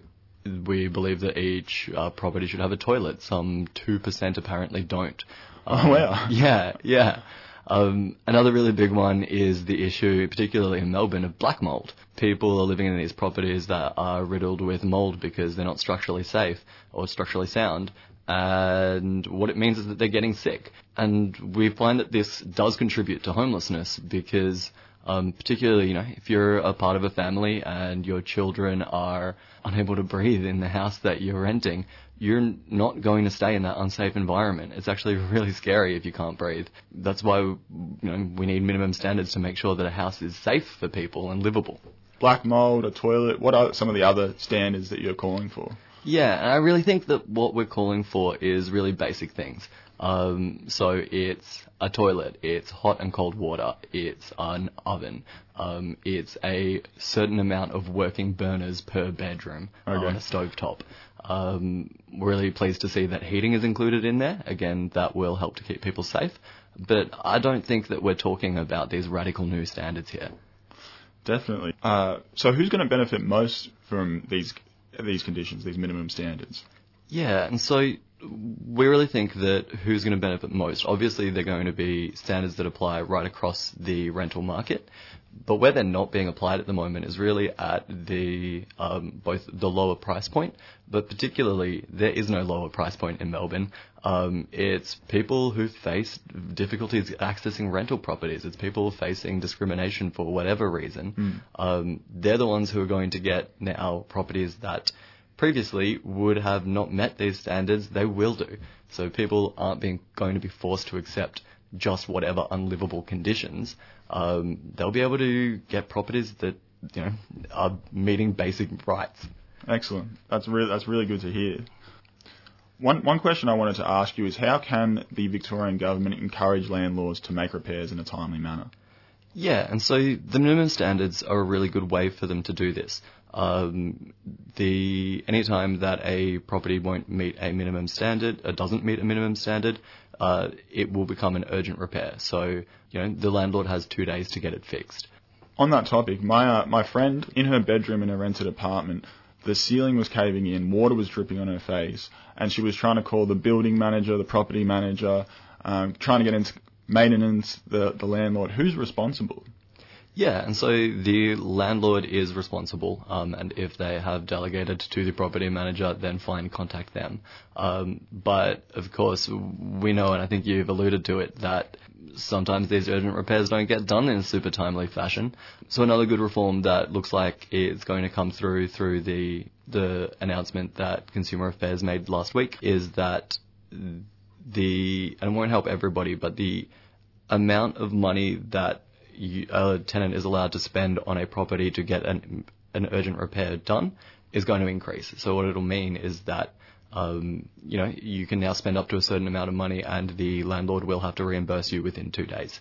we believe that each uh, property should have a toilet. Some 2% apparently don't. Oh, wow. Yeah, yeah. Um, another really big one is the issue, particularly in Melbourne, of black mold. People are living in these properties that are riddled with mold because they're not structurally safe or structurally sound. And what it means is that they're getting sick. And we find that this does contribute to homelessness because um, particularly, you know, if you're a part of a family and your children are unable to breathe in the house that you're renting, you're not going to stay in that unsafe environment. It's actually really scary if you can't breathe. That's why, you know, we need minimum standards to make sure that a house is safe for people and livable. Black mold, a toilet. What are some of the other standards that you're calling for? Yeah, and I really think that what we're calling for is really basic things. Um, so it's a toilet, it's hot and cold water, it's an oven, um, it's a certain amount of working burners per bedroom Okay. on a stovetop. Um, really pleased to see that heating is included in there. Again, that will help to keep people safe. But I don't think that we're talking about these radical new standards here. Definitely. Uh, so who's going to benefit most from these these conditions, these minimum standards? Yeah, and so we really think that who's going to benefit most? Obviously, they're going to be standards that apply right across the rental market, but where they're not being applied at the moment is really at the um, both the lower price point, but particularly there is no lower price point in Melbourne. Um, it's people who face difficulties accessing rental properties. It's people facing discrimination for whatever reason. Um, they're the ones who are going to get now properties that previously would have not met these standards, they will do. So people aren't being going to be forced to accept just whatever unlivable conditions. Um, they'll be able to get properties that you know are meeting basic rights. Excellent. That's really that's really good to hear. One one question I wanted to ask you is how can the Victorian government encourage landlords to make repairs in a timely manner? Yeah, and so the minimum standards are a really good way for them to do this. Um, the anytime that a property won't meet a minimum standard, or doesn't meet a minimum standard, uh, it will become an urgent repair. So you know the landlord has two days to get it fixed. On that topic, my uh, my friend in her bedroom in a rented apartment, the ceiling was caving in, water was dripping on her face, and she was trying to call the building manager, the property manager, um, trying to get into maintenance, the the landlord. Who's responsible? Yeah, and so the landlord is responsible, um, and if they have delegated to the property manager, then fine, contact them. Um, but of course, we know, and I think you've alluded to it, that sometimes these urgent repairs don't get done in a super timely fashion. So another good reform that looks like it's going to come through through the the announcement that Consumer Affairs made last week is that the and it won't help everybody, but the amount of money that you, a tenant is allowed to spend on a property to get an an urgent repair done is going to increase. So what it'll mean is that um, you know you can now spend up to a certain amount of money, and the landlord will have to reimburse you within two days.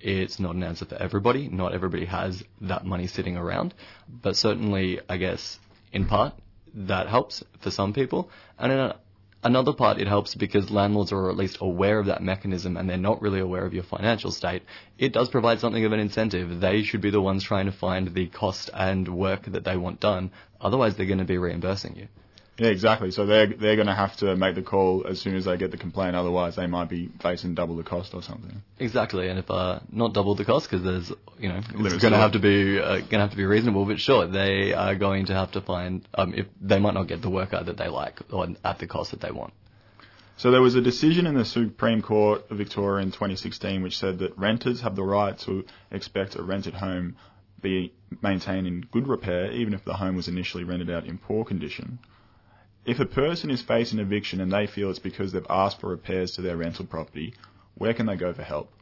It's not an answer for everybody. Not everybody has that money sitting around, but certainly, I guess, in part, that helps for some people, and in Another part, it helps because landlords are at least aware of that mechanism and they're not really aware of your financial state. It does provide something of an incentive. They should be the ones trying to find the cost and work that they want done. Otherwise, they're going to be reimbursing you. Yeah, exactly. So they're they're going to have to make the call as soon as they get the complaint. Otherwise, they might be facing double the cost or something. Exactly, and if uh, not double the cost, because there's you know Limits it's going to to have to be uh, going to have to be reasonable. But sure, they are going to have to find um, if they might not get the worker that they like or at the cost that they want. So there was a decision in the Supreme Court of Victoria in 2016 which said that renters have the right to expect a rented home be maintained in good repair even if the home was initially rented out in poor condition. If a person is facing eviction and they feel it's because they've asked for repairs to their rental property, where can they go for help?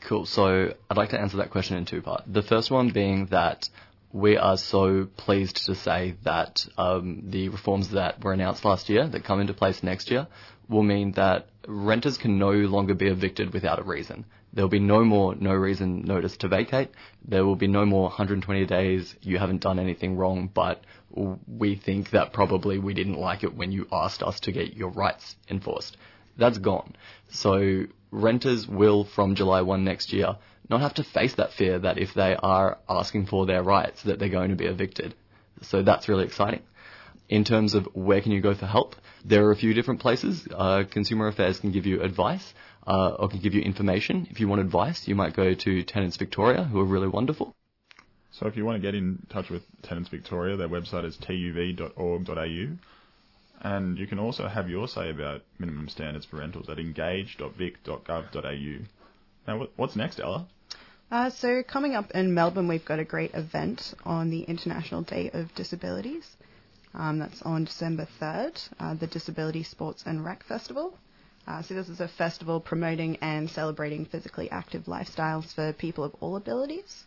Cool. So I'd like to answer that question in two parts. The first one being that we are so pleased to say that um, the reforms that were announced last year that come into place next year will mean that renters can no longer be evicted without a reason. There will be no more no reason notice to vacate. There will be no more 120 days you haven't done anything wrong, but we think that probably we didn't like it when you asked us to get your rights enforced. That's gone. So renters will, from July 1 next year, not have to face that fear that if they are asking for their rights, that they're going to be evicted. So that's really exciting. In terms of where can you go for help, there are a few different places. Uh, Consumer Affairs can give you advice uh, or can give you information. If you want advice, you might go to Tenants Victoria, who are really wonderful. So if you want to get in touch with Tenants Victoria, their website is tuv.org.au. And you can also have your say about minimum standards for rentals at engage.vic.gov.au. Now, what's next, Ella? Uh, so coming up in Melbourne, we've got a great event on the International Day of Disabilities. Um, that's on December 3rd, uh, the Disability Sports and Rec Festival. Uh, so this is a festival promoting and celebrating physically active lifestyles for people of all abilities.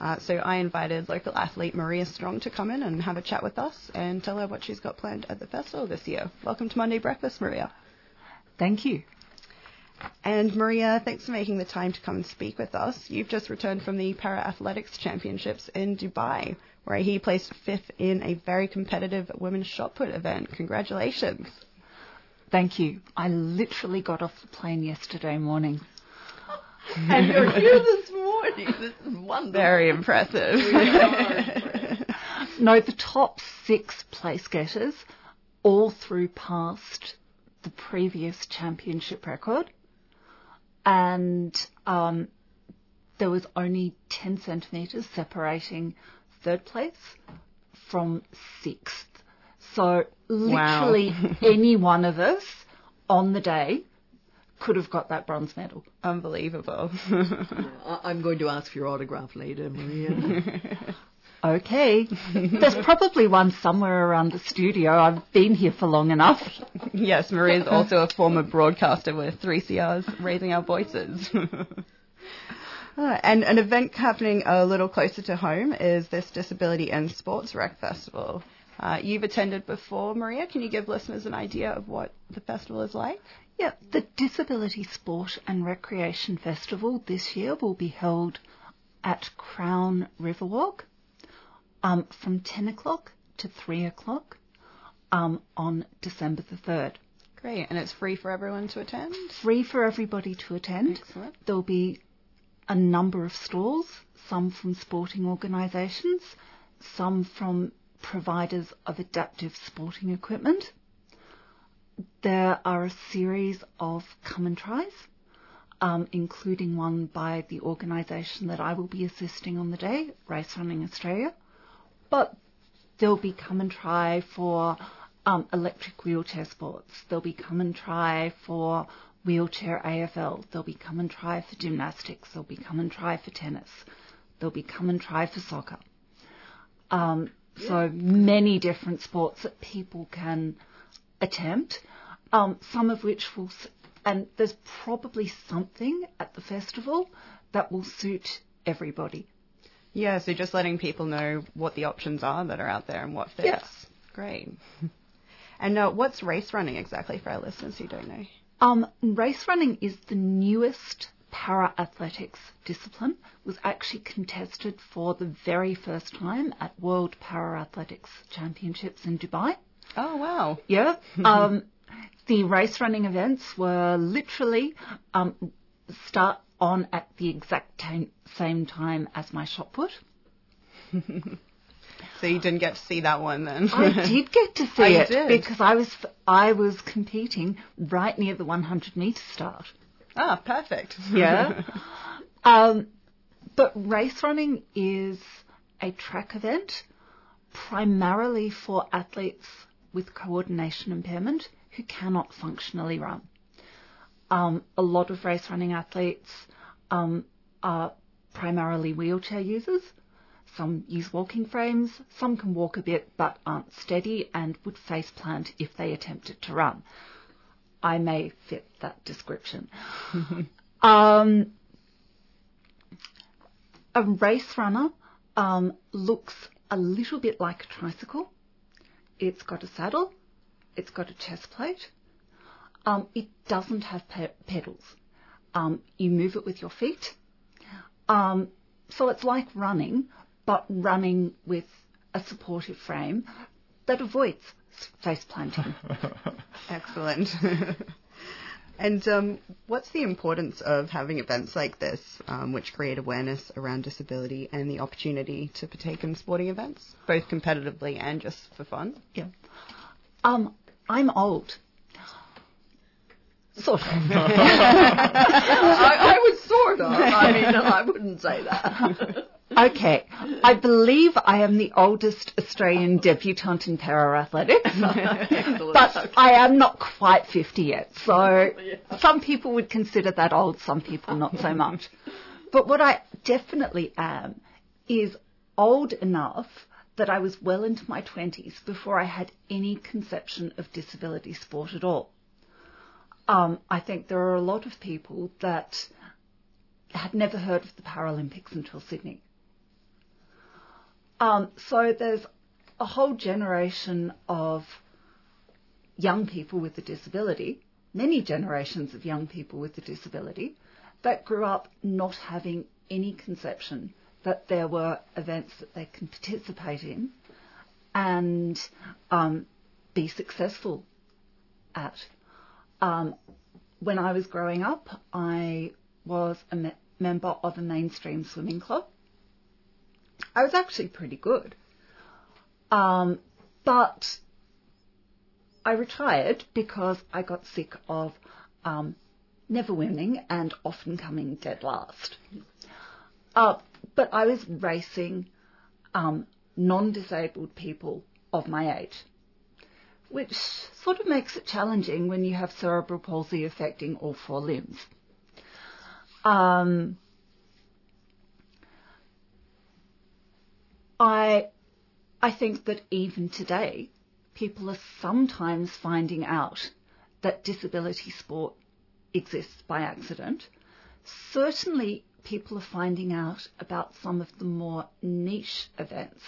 Uh, so I invited local athlete Maria Strong to come in and have a chat with us and tell her what she's got planned at the festival this year. Welcome to Monday Breakfast, Maria. Thank you. And Maria, thanks for making the time to come and speak with us. You've just returned from the Para Athletics Championships in Dubai, where he placed fifth in a very competitive women's shot put event. Congratulations. Thank you. I literally got off the plane yesterday morning. and you're here this morning. This is wonderful. Very impressive. no, the top six place getters all through past the previous championship record. And um, there was only 10 centimetres separating third place from sixth. So literally Wow. any one of us on the day could have got that bronze medal. Unbelievable. I- I'm going to ask for your autograph later, Maria. Okay. There's probably one somewhere around the studio. I've been here for long enough. yes, Maria's also a former broadcaster with 3CR's Raising Our Voices. Uh, and an event happening a little closer to home is this Disability and Sports Rec Festival. Uh, you've attended before, Maria. Can you give listeners an idea of what the festival is like? Yeah, the Disability Sport and Recreation Festival this year will be held at Crown Riverwalk um, from 10 o'clock to 3 o'clock um, on December the 3rd. Great, and it's free for everyone to attend? Free for everybody to attend. Excellent. There'll be a number of stalls, some from sporting organisations, some from providers of adaptive sporting equipment. There are a series of come and tries, um, including one by the organisation that I will be assisting on the day, Race Running Australia. But there'll be come and try for um, electric wheelchair sports. There'll be come and try for wheelchair AFL. There'll be come and try for gymnastics. There'll be come and try for tennis. There'll be come and try for soccer. Um, so many different sports that people can attempt. Um, some of which will, and there's probably something at the festival that will suit everybody. Yeah, so just letting people know what the options are that are out there and what fits. Yeah. Great. And uh, what's race running exactly for our listeners who don't know? Um, race running is the newest para athletics discipline. Was actually contested for the very first time at World Para Athletics Championships in Dubai. Oh, wow. Yeah. um, the race running events were literally um, start on at the exact time, same time as my shot put. So you didn't get to see that one then? I did get to see it did? because I was I was competing right near the 100 meter start. Ah, perfect. Yeah. um, but race running is a track event primarily for athletes with coordination impairment who cannot functionally run. Um, a lot of race running athletes um, are primarily wheelchair users. Some use walking frames, some can walk a bit but aren't steady and would face plant if they attempted to run. I may fit that description. um, a race runner um, looks a little bit like a tricycle. It's got a saddle, it's got a chest plate. Um, it doesn't have pe- pedals. Um, you move it with your feet. Um, so it's like running, but running with a supportive frame that avoids face planting. Excellent. and um, what's the importance of having events like this, um, which create awareness around disability and the opportunity to partake in sporting events, both competitively and just for fun? Yeah. Um, I'm old. Sort of. I, I would sort of. I mean, I wouldn't say that. Okay, I believe I am the oldest Australian debutante in para athletics, but I am not quite 50 yet. So some people would consider that old, some people not so much. But what I definitely am is old enough that I was well into my 20s before I had any conception of disability sport at all. Um, I think there are a lot of people that had never heard of the Paralympics until Sydney. Um, so there's a whole generation of young people with a disability, many generations of young people with a disability, that grew up not having any conception that there were events that they can participate in and um, be successful at. Um, when I was growing up, I was a me- member of a mainstream swimming club. I was actually pretty good. Um, but I retired because I got sick of um, never winning and often coming dead last. Uh, but I was racing um, non-disabled people of my age, which sort of makes it challenging when you have cerebral palsy affecting all four limbs. Um, I, I think that even today, people are sometimes finding out that disability sport exists by accident. Certainly, people are finding out about some of the more niche events,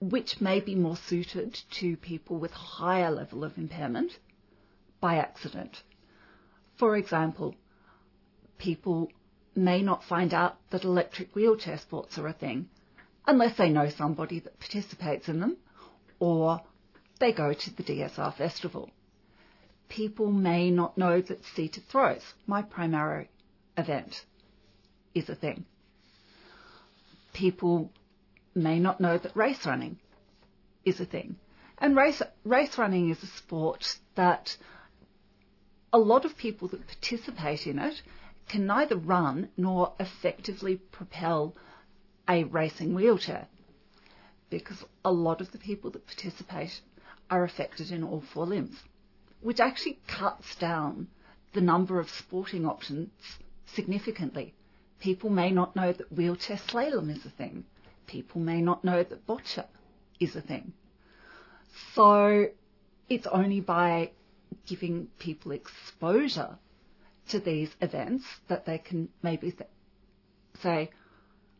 which may be more suited to people with higher level of impairment by accident. For example, people may not find out that electric wheelchair sports are a thing unless they know somebody that participates in them or they go to the DSR festival. People may not know that seated throws, my primary event, is a thing. People may not know that race running is a thing. And race, race running is a sport that a lot of people that participate in it can neither run nor effectively propel a racing wheelchair because a lot of the people that participate are affected in all four limbs, which actually cuts down the number of sporting options significantly. People may not know that wheelchair slalom is a thing. People may not know that boccia is a thing. So it's only by giving people exposure to these events that they can maybe th- say,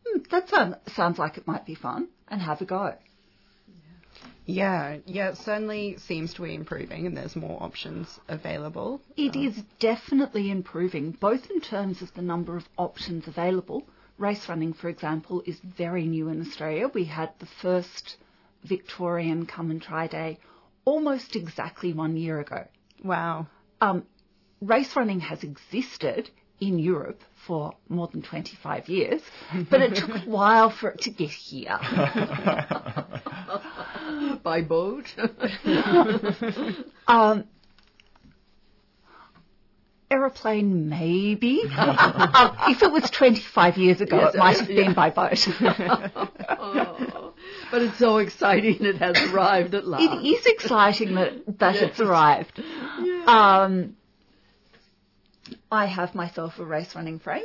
hmm, that sound, sounds like it might be fun, and have a go. Yeah, yeah, it certainly seems to be improving and there's more options available. It is definitely improving, both in terms of the number of options available. Race running, for example, is very new in Australia. We had the first Victorian Come and Try Day almost exactly one year ago. Wow. Um, race running has existed in Europe for more than 25 years, but it took a while for it to get here. By boat? um, aeroplane, maybe. um, if it was 25 years ago, Yes, it might have yeah. been by boat. Oh, but it's so exciting it has arrived at last. It is exciting that, that Yes. it's arrived. Um, I have myself a race running frame.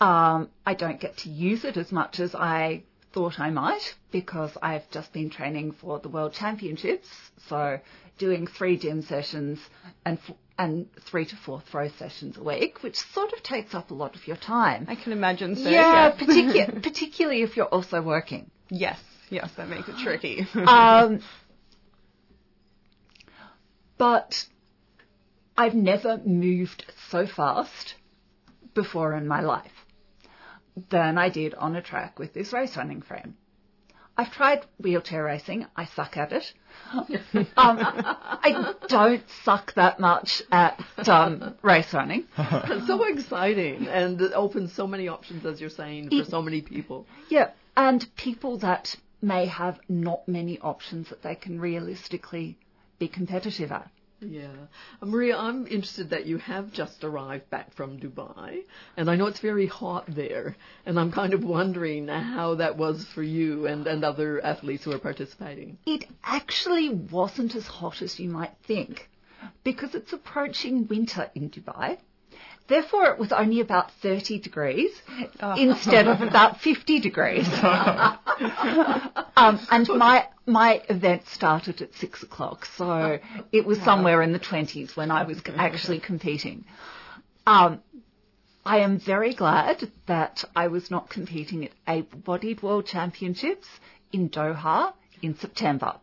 Um, I don't get to use it as much as I thought I might because I've just been training for the World Championships. So doing three gym sessions and f- and three to four throw sessions a week, which sort of takes up a lot of your time. I can imagine so. yeah, yes. particu- particularly if you're also working. yes, yes, that makes it tricky. Um, but I've never moved so fast before in my life than I did on a track with this race running frame. I've tried wheelchair racing. I suck at it. um, I don't suck that much at um, race running. It's so exciting, and it opens so many options, as you're saying, for It- so many people. Yeah, and people that may have not many options that they can realistically be competitive at. Yeah. Uh, Maria, I'm interested that you have just arrived back from Dubai, and I know it's very hot there, and I'm kind of wondering how that was for you and, and other athletes who are participating. It actually wasn't as hot as you might think because it's approaching winter in Dubai. Therefore, it was only about 30 degrees instead of about 50 degrees. um, and my my event started at six o'clock, so it was somewhere in the 20s when I was actually competing. Um, I am very glad that I was not competing at able-bodied world championships in Doha in September.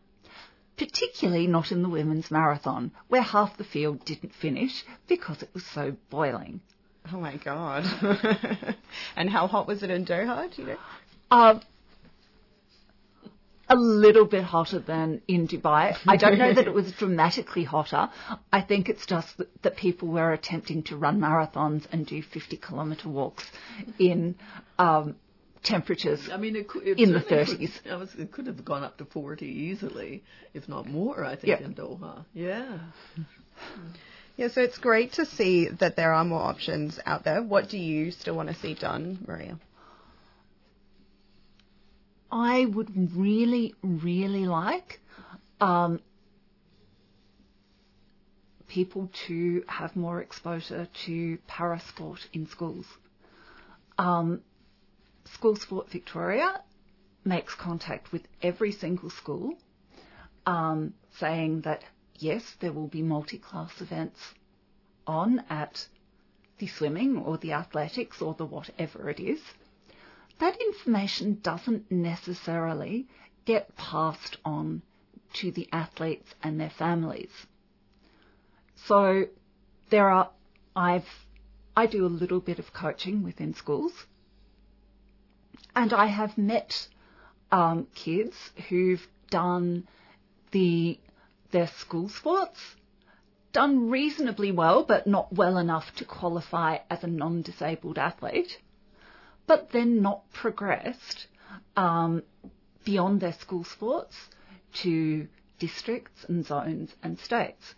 Particularly not in the women's marathon, where half the field didn't finish because it was so boiling. oh my god. and how hot was it in Doha? Do you know? Um, a little bit hotter than in Dubai. I don't know that it was dramatically hotter. I think it's just that, that people were attempting to run marathons and do 50 kilometre walks in um, temperatures I mean, it, could, it in the 30s. Could, was, it could have gone up to 40 easily, if not more, I think, Yeah. in Doha. Yeah. Yeah, so it's great to see that there are more options out there. What do you still want to see done, Maria? I would really, really like um, people to have more exposure to parasport in schools. Um, School Sport Victoria makes contact with every single school, um, saying that yes, there will be multi-class events on at the swimming or the athletics or the whatever it is that information doesn't necessarily get passed on to the athletes and their families. So there are, I've, I do a little bit of coaching within schools and I have met um, kids who've done the, their school sports, done reasonably well, but not well enough to qualify as a non-disabled athlete but then not progressed um, beyond their school sports to districts and zones and states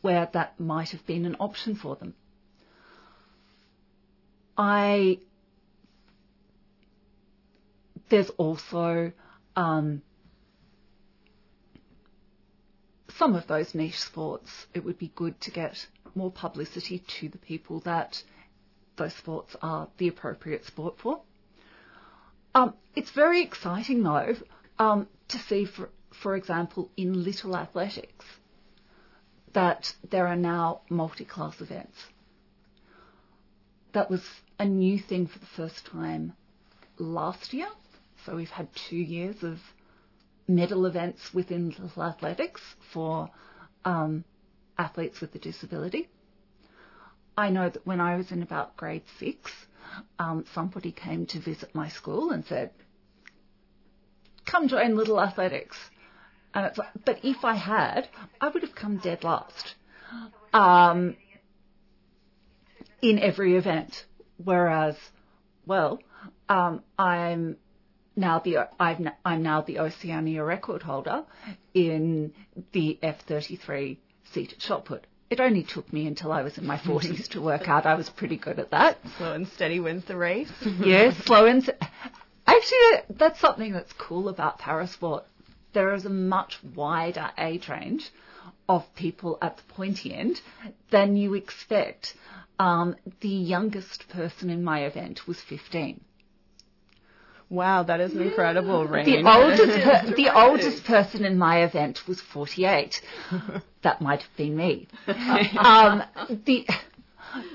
where that might have been an option for them. I there's also um, some of those niche sports. It would be good to get more publicity to the people that those sports are the appropriate sport for. Um, it's very exciting though um, to see, for, for example, in little athletics, that there are now multi-class events. That was a new thing for the first time last year. So we've had two years of medal events within athletics for um, athletes with a disability. I know that when I was in about grade six, um, somebody came to visit my school and said, "Come join Little Athletics." And it's like, but if I had, I would have come dead last um, in every event. Whereas, well, um, I'm now the I'm now the Oceania record holder in the F33 seated shot put. It only took me until I was in my 40s to work out I was pretty good at that. Slow and steady wins the race. yes, slow and s- actually that's something that's cool about parasport. There is a much wider age range of people at the pointy end than you expect. Um, the youngest person in my event was 15. Wow, that is an incredible, Rain. The oldest, per- the oldest person in my event was 48. that might have been me. um, the,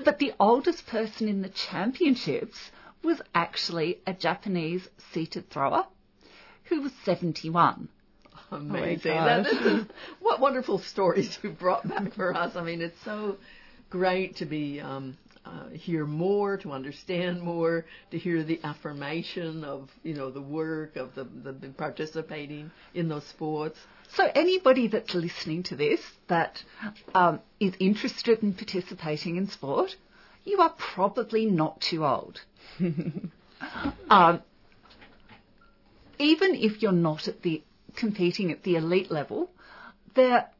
but the oldest person in the championships was actually a Japanese seated thrower who was 71. Amazing. gosh. That- this is, what wonderful stories you brought back for us. I mean, it's so great to be um, uh, hear more, to understand more, to hear the affirmation of you know the work of the, the participating in those sports. So anybody that's listening to this that um, is interested in participating in sport, you are probably not too old. um, even if you're not at the competing at the elite level, there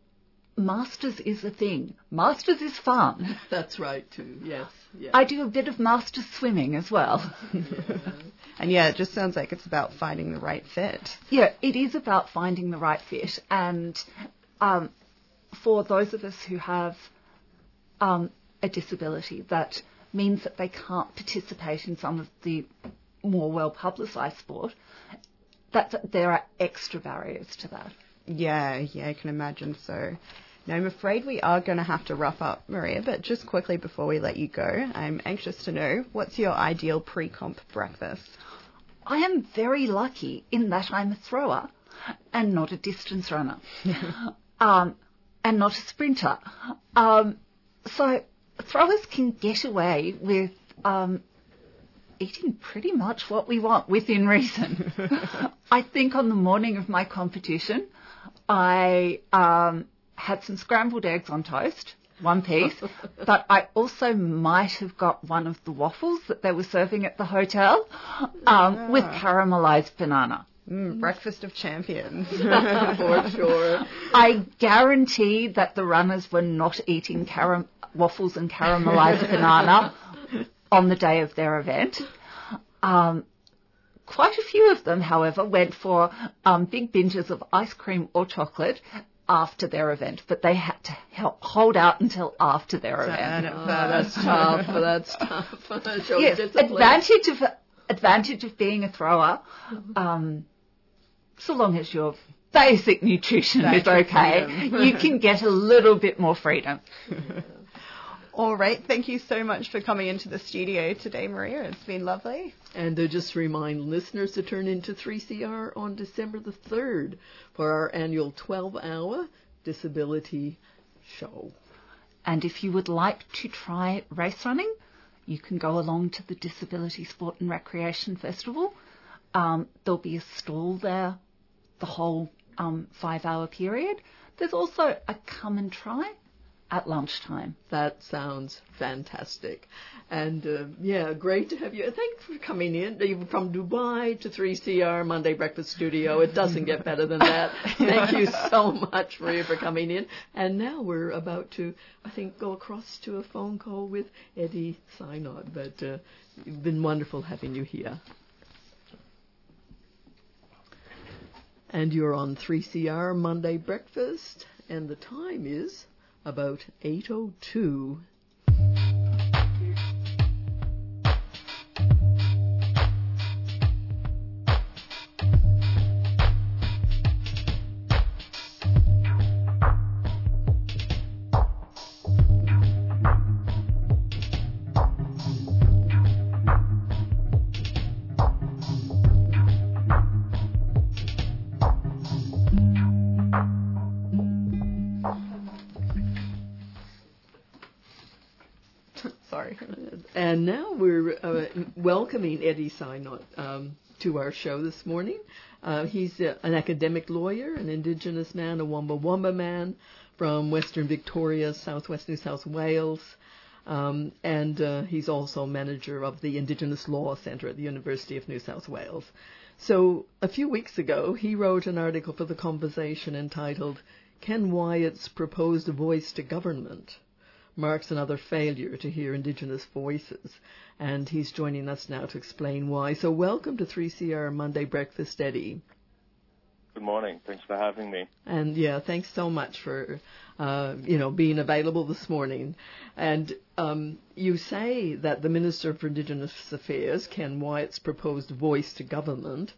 masters is a thing. Masters is fun. That's right too. Yes. Yeah. I do a bit of masters swimming as well. and yeah, it just sounds like it's about finding the right fit. Yeah, it is about finding the right fit, and um, for those of us who have um, a disability, that means that they can't participate in some of the more well publicised sport. That there are extra barriers to that. Yeah, yeah, I can imagine so. Now, I'm afraid we are going to have to rough up, Maria, but just quickly before we let you go, I'm anxious to know what's your ideal pre comp breakfast? I am very lucky in that I'm a thrower and not a distance runner, um, and not a sprinter. Um, so throwers can get away with um, eating pretty much what we want within reason. I think on the morning of my competition, I um, had some scrambled eggs on toast, one piece, but I also might have got one of the waffles that they were serving at the hotel um, with caramelized banana. Mm, breakfast of champions. for sure. I guarantee that the runners were not eating caram- waffles and caramelized banana on the day of their event. Um, quite a few of them, however, went for um, big binges of ice cream or chocolate after their event, but they had to help hold out until after their event. Oh, that's tough. That's tough. Shows yes, advantage of advantage of being a thrower, um, so long as your basic nutrition is okay, freedom. you can get a little bit more freedom. All right, thank you so much for coming into the studio today, Maria. It's been lovely. And to just remind listeners to turn into 3CR on December the 3rd for our annual 12 hour disability show. And if you would like to try race running, you can go along to the Disability Sport and Recreation Festival. Um, there'll be a stall there the whole um, five hour period. There's also a come and try at lunchtime. That sounds fantastic. And uh, yeah, great to have you. Thanks for coming in. You from Dubai to 3CR Monday Breakfast Studio. It doesn't get better than that. Thank you so much, Maria, for coming in. And now we're about to, I think, go across to a phone call with Eddie Synot. But uh, it's been wonderful having you here. And you're on 3CR Monday Breakfast, and the time is about 8.02. uh, welcoming Eddie Synot um, to our show this morning. Uh, he's uh, an academic lawyer, an Indigenous man, a Wamba Wamba man from Western Victoria, Southwest New South Wales. Um, and uh, he's also manager of the Indigenous Law Centre at the University of New South Wales. So a few weeks ago, he wrote an article for The Conversation entitled, Ken Wyatt's Proposed Voice to Government marks another failure to hear Indigenous voices. And he's joining us now to explain why. So welcome to 3CR Monday Breakfast, Eddie. Good morning. Thanks for having me. And yeah, thanks so much for uh, you know being available this morning. And um, you say that the Minister for Indigenous Affairs, Ken Wyatt's proposed voice to government,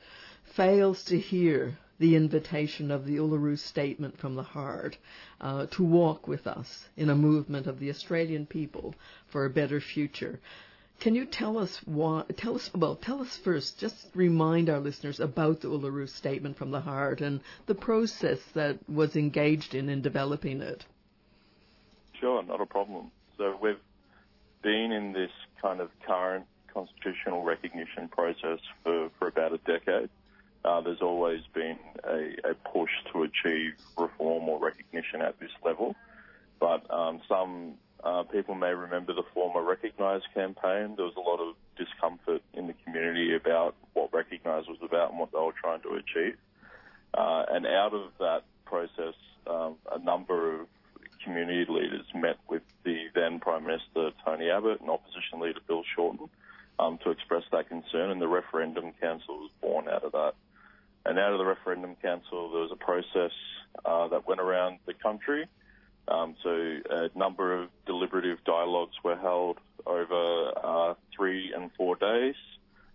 fails to hear the invitation of the Uluru Statement from the Heart uh, to walk with us in a movement of the Australian people for a better future. Can you tell us why? Tell us well. Tell us first. Just remind our listeners about the Uluru Statement from the Heart and the process that was engaged in in developing it. Sure, not a problem. So we've been in this kind of current constitutional recognition process for, for about a decade. Uh, there's always been a, a, push to achieve reform or recognition at this level, but um, some uh, people may remember the former Recognise campaign. There was a lot of discomfort in the community about what Recognise was about and what they were trying to achieve. Uh, and out of that process, um, a number of community leaders met with the then Prime Minister Tony Abbott and opposition leader Bill Shorten um, to express that concern, and the referendum council was born out of that. And out of the referendum council, there was a process uh, that went around the country um, so a number of deliberative dialogues were held over uh, three and four days,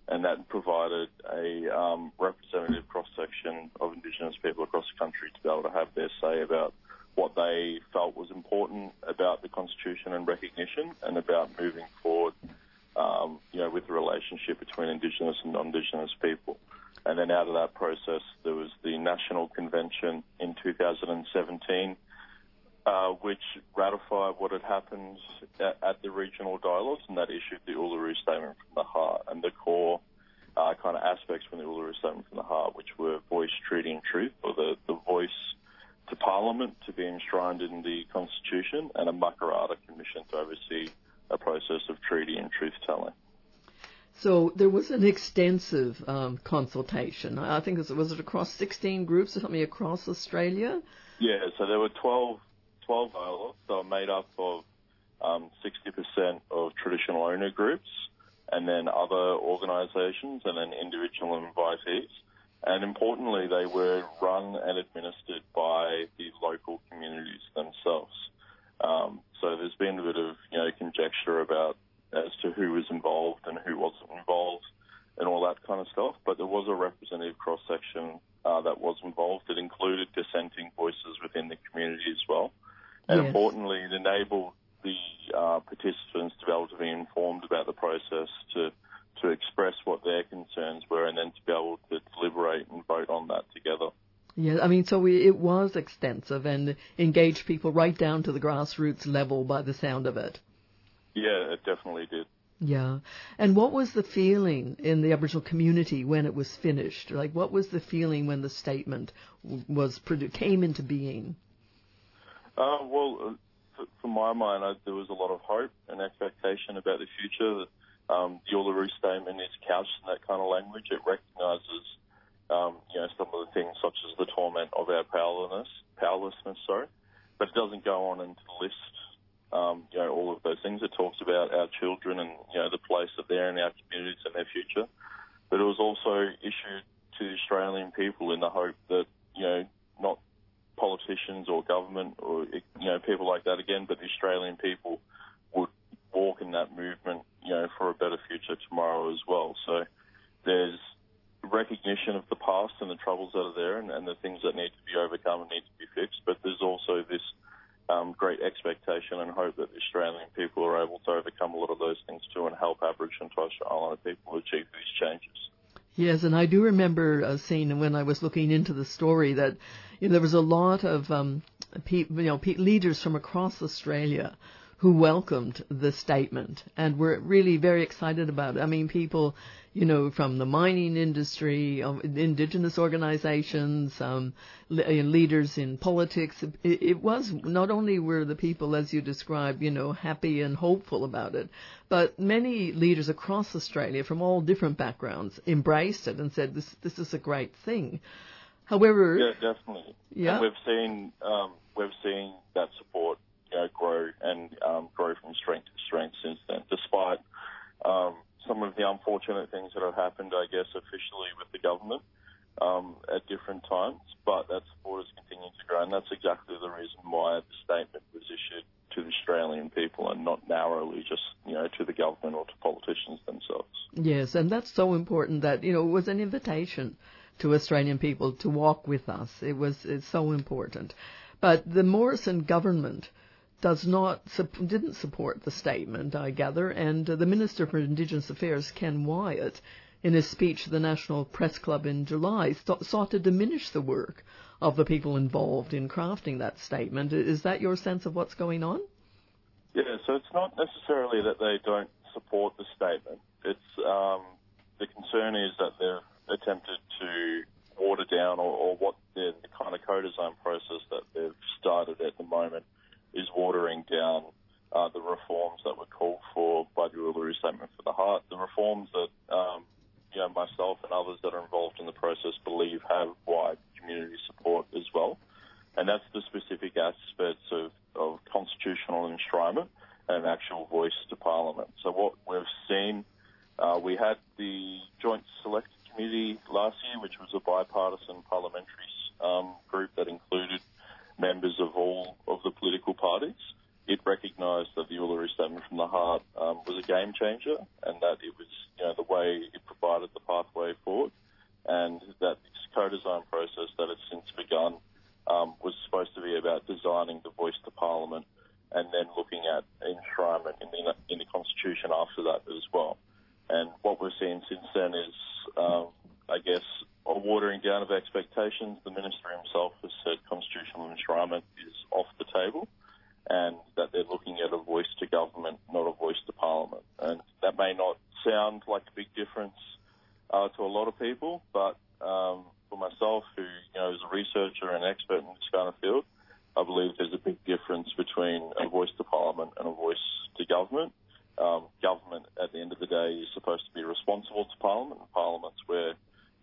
and that provided a um, representative cross-section of Indigenous people across the country to be able to have their say about what they felt was important about the Constitution and recognition and about moving forward, um, you know, with the relationship between Indigenous and non-Indigenous people. And then out of that process, there was the National Convention in 2017 uh, which ratified what had happened at, at, the regional dialogues, and that issued the Uluru Statement from the Heart and the core uh, kind of aspects from the Uluru Statement from the Heart, which were voice, treaty, and truth, or the, the voice to Parliament to be enshrined in the Constitution, and a Makarrata Commission to oversee a process of treaty and truth telling. So there was an extensive um, consultation. I think it was, was it across 16 groups or something across Australia? Yeah, so there were 12 12 dialogues are made up of um, 60% of traditional owner groups and then other organisations and then individual invitees. And importantly, they were run and administered by the local communities themselves. Um, so there's been a bit of you know conjecture about as to who was involved and who wasn't involved and all that kind of stuff. But there was a representative cross section uh, that was involved. It included dissenting voices within the community as well. And yes. importantly, it enabled the uh, participants to be able to be informed about the process, to to express what their concerns were, and then to be able to deliberate and vote on that together. Yeah, I mean, so we, it was extensive and engaged people right down to the grassroots level by the sound of it. Yeah, it definitely did. Yeah. And what was the feeling in the Aboriginal community when it was finished? Like, what was the feeling when the statement was came into being? Uh, well, uh, for, for my mind, I, there was a lot of hope and expectation about the future. Um, the Uluru Statement is couched in that kind of language. It recognises, um, you know, some of the things such as the torment of our powerlessness, powerlessness, sorry, but it doesn't go on and list, um, you know, all of those things. It talks about our children and you know the place that they're in our communities and their future. But it was also issued to Australian people in the hope that you know not politicians or government or you know people like that again, but the Australian people would walk in that movement, you know, for a better future tomorrow as well. So there's recognition of the past and the troubles that are there and, and the things that need to be overcome and need to be fixed, but there's also this um, great expectation and hope that the Australian people are able to overcome a lot of those things too and help Aboriginal and Torres Strait Islander people achieve these changes. Yes, and I do remember seeing when I was looking into the story that you know, there was a lot of um, pe- you know pe- leaders from across Australia who welcomed the statement and were really very excited about it. I mean, people, you know, from the mining industry, um, indigenous organizations, um, le- uh, leaders in politics. It, it, was not only were the people, as you described, you know, happy and hopeful about it, but many leaders across Australia from all different backgrounds embraced it and said, this, this is a great thing. However, yeah, definitely. Yeah, and we've seen um, we've seen that support you know, grow and um, grow from strength to strength since then, despite um, some of the unfortunate things that have happened, I guess, officially with the government um, at different times. But that support has continued to grow, and that's exactly the reason why the statement was issued to the Australian people and not narrowly just, you know, to the government or to politicians themselves. Yes, and that's so important that, you know, it was an invitation to Australian people to walk with us. It was it's so important. But the Morrison government does not didn't support the statement, I gather, and the Minister for Indigenous Affairs, Ken Wyatt, in his speech to the National Press Club in July, sought to diminish the work of the people involved in crafting that statement. Is that your sense of what's going on? Yeah, so it's not necessarily that they don't support the statement. It's um, the concern is that they've attempted to water down or, or what the, the kind of co-design process that they've started at the moment is watering down uh, the reforms that were called for by the Uluru Statement for the Heart, the reforms that um, you know myself and others that are involved in the process believe have wide community support as well, and that's the specific aspects of, of constitutional enshrinement and actual voice to Parliament. So what we've seen, uh, we had the Joint Select Committee last year, which was a bipartisan parliamentary um, group that included members of all of the political parties. It recognised that the Uluru Statement from the Heart um, was a game changer and that it was, you know, the way it provided the pathway forward and that this co-design process that has since begun um, was supposed to be about designing the voice to Parliament and then looking at enshrinement in the, in the Constitution after that as well. And what we're seeing since then is, um, I guess, a watering down of expectations. The minister himself has said constitutional enshrinement is off the table and that they're looking at a voice to government, not a voice to parliament. And that may not sound like a big difference uh, to a lot of people, but um, for myself, who you know is a researcher and expert in this kind of field, I believe there's a big difference between a voice to parliament and a voice to government. Um, government, at the end of the day, is supposed to be responsible to parliament, and parliament's where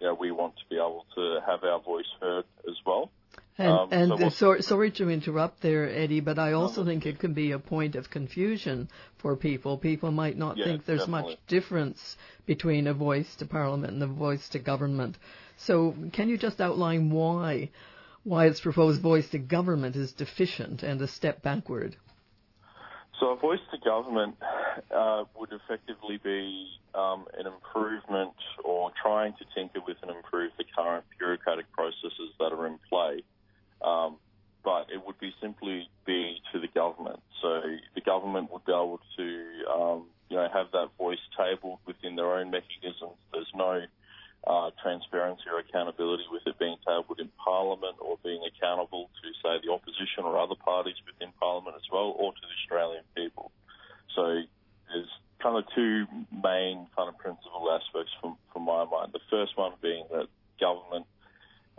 you know, we want to be able to have our voice heard as well. And, um, and so sorry, sorry to interrupt there, Eddie, but I also no, think it can be a point of confusion for people. People might not yeah, think there's definitely. much difference between a voice to Parliament and a voice to government. So, can you just outline why why its proposed voice to government is deficient and a step backward? So a voice to government uh, would effectively be um, an improvement or trying to tinker with and improve the current bureaucratic processes that are in play. Um, but it would be simply be to the government. So the government would be able to, um, you know, have that voice tabled within their own mechanisms. There's no uh, transparency or accountability with it being tabled in Parliament or being accountable to, say, the opposition or other parties within Parliament as well, or to the Australian people. So there's kind of two main kind of principal aspects from, from my mind. The first one being that government,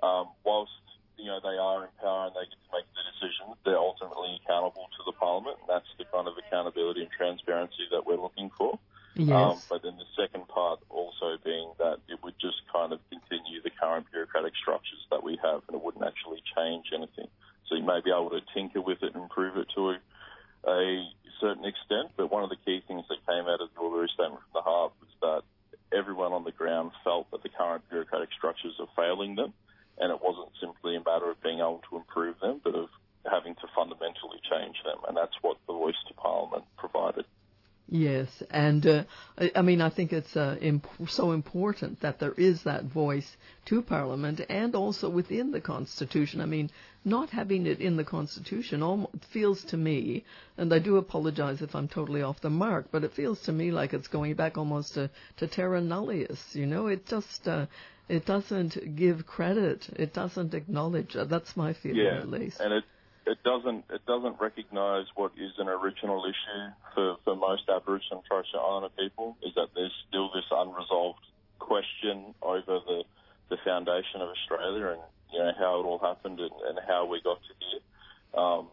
um, whilst you know they are in power and they get to make the decisions, they're ultimately accountable to the Parliament, and that's the kind of accountability and transparency that we're looking for. Yes. Um, but then the second part also being that it would just kind of continue the current bureaucratic structures that we have and it wouldn't actually change anything. So you may be able to tinker with it and improve it to a, a certain extent, but one of the key things that came out of the Uluru Statement from the Heart was that everyone on the ground felt that the current bureaucratic structures are failing them and it wasn't simply a matter of being able to improve them, but of having to fundamentally change them, and that's what the Voice to Parliament provided. Yes, and uh, I, mean I think it's uh, imp- so important that there is that voice to Parliament and also within the Constitution. I mean, not having it in the Constitution almost feels to me, and I do apologize if I'm totally off the mark, but it feels to me like it's going back almost to, to terra nullius. You know, it just uh, it doesn't give credit, it doesn't acknowledge. Uh, that's my feeling yeah, at least. and it it doesn't it doesn't recognise what is an original issue for, for most Aboriginal and Torres Strait Islander people is that there's still this unresolved question over the the foundation of Australia and you know how it all happened and, and how we got to here. Um,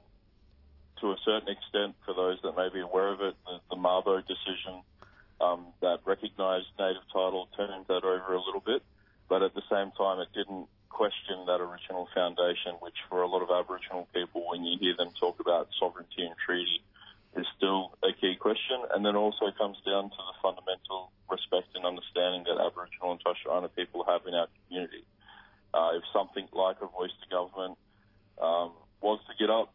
to a certain extent, for those that may be aware of it, the, the Mabo decision um, that recognised native title turned that over a little bit, but at the same time, it didn't question that original foundation, which for a lot of Aboriginal people, when you hear them talk about sovereignty and treaty, is still a key question. And then also comes down to the fundamental respect and understanding that Aboriginal and Torres Strait Islander people have in our community. Uh, if something like a voice to government um, was to get up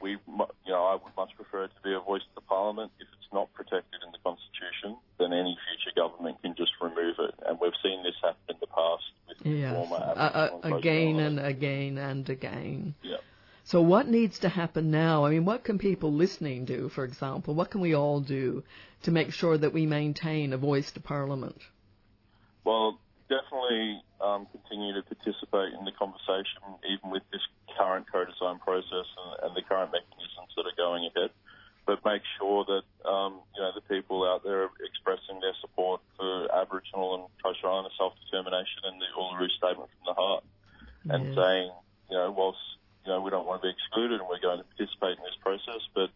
we, you know, I would much prefer it to be a voice to Parliament. If it's not protected in the Constitution, then any future government can just remove it. And we've seen this happen in the past with Yes, uh, uh, again and again and again. Yeah. So what needs to happen now? I mean, what can people listening do, for example? What can we all do to make sure that we maintain a voice to Parliament? Well, definitely um, continue to participate in the conversation, even with this current co-design process and, and the current mechanisms that are going ahead. But make sure that um, you know the people out there are expressing their support for Aboriginal and Torres Strait Islander self-determination and the Uluru Statement from the Heart, and saying you know whilst you know we don't want to be excluded and we're going to participate in this process, but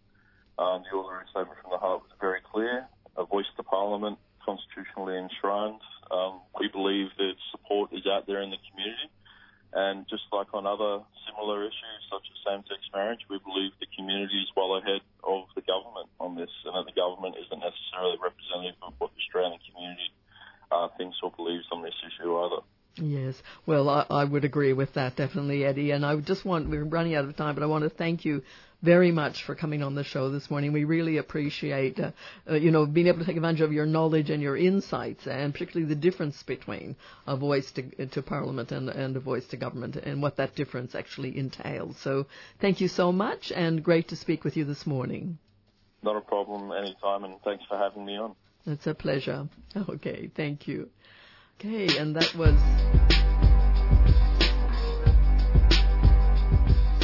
um, the Uluru Statement from the Heart was very clear: a voice to Parliament, constitutionally enshrined. Um, we believe that support is out there in the community. And just like on other similar issues such as same-sex marriage, we believe the community is well ahead of the government on this, and that the government isn't necessarily representative of what the Australian community uh, thinks or believes on this issue either. Yes, well, I, I would agree with that definitely, Eddie. And I just want, we're running out of time, but I want to thank you very much for coming on the show this morning. We really appreciate, uh, uh, you know, being able to take advantage of your knowledge and your insights, and particularly the difference between a voice to, to Parliament and, and a voice to government, and what that difference actually entails. So, thank you so much, and great to speak with you this morning. Not a problem anytime, and thanks for having me on. It's a pleasure. Okay, thank you. Okay, and that was.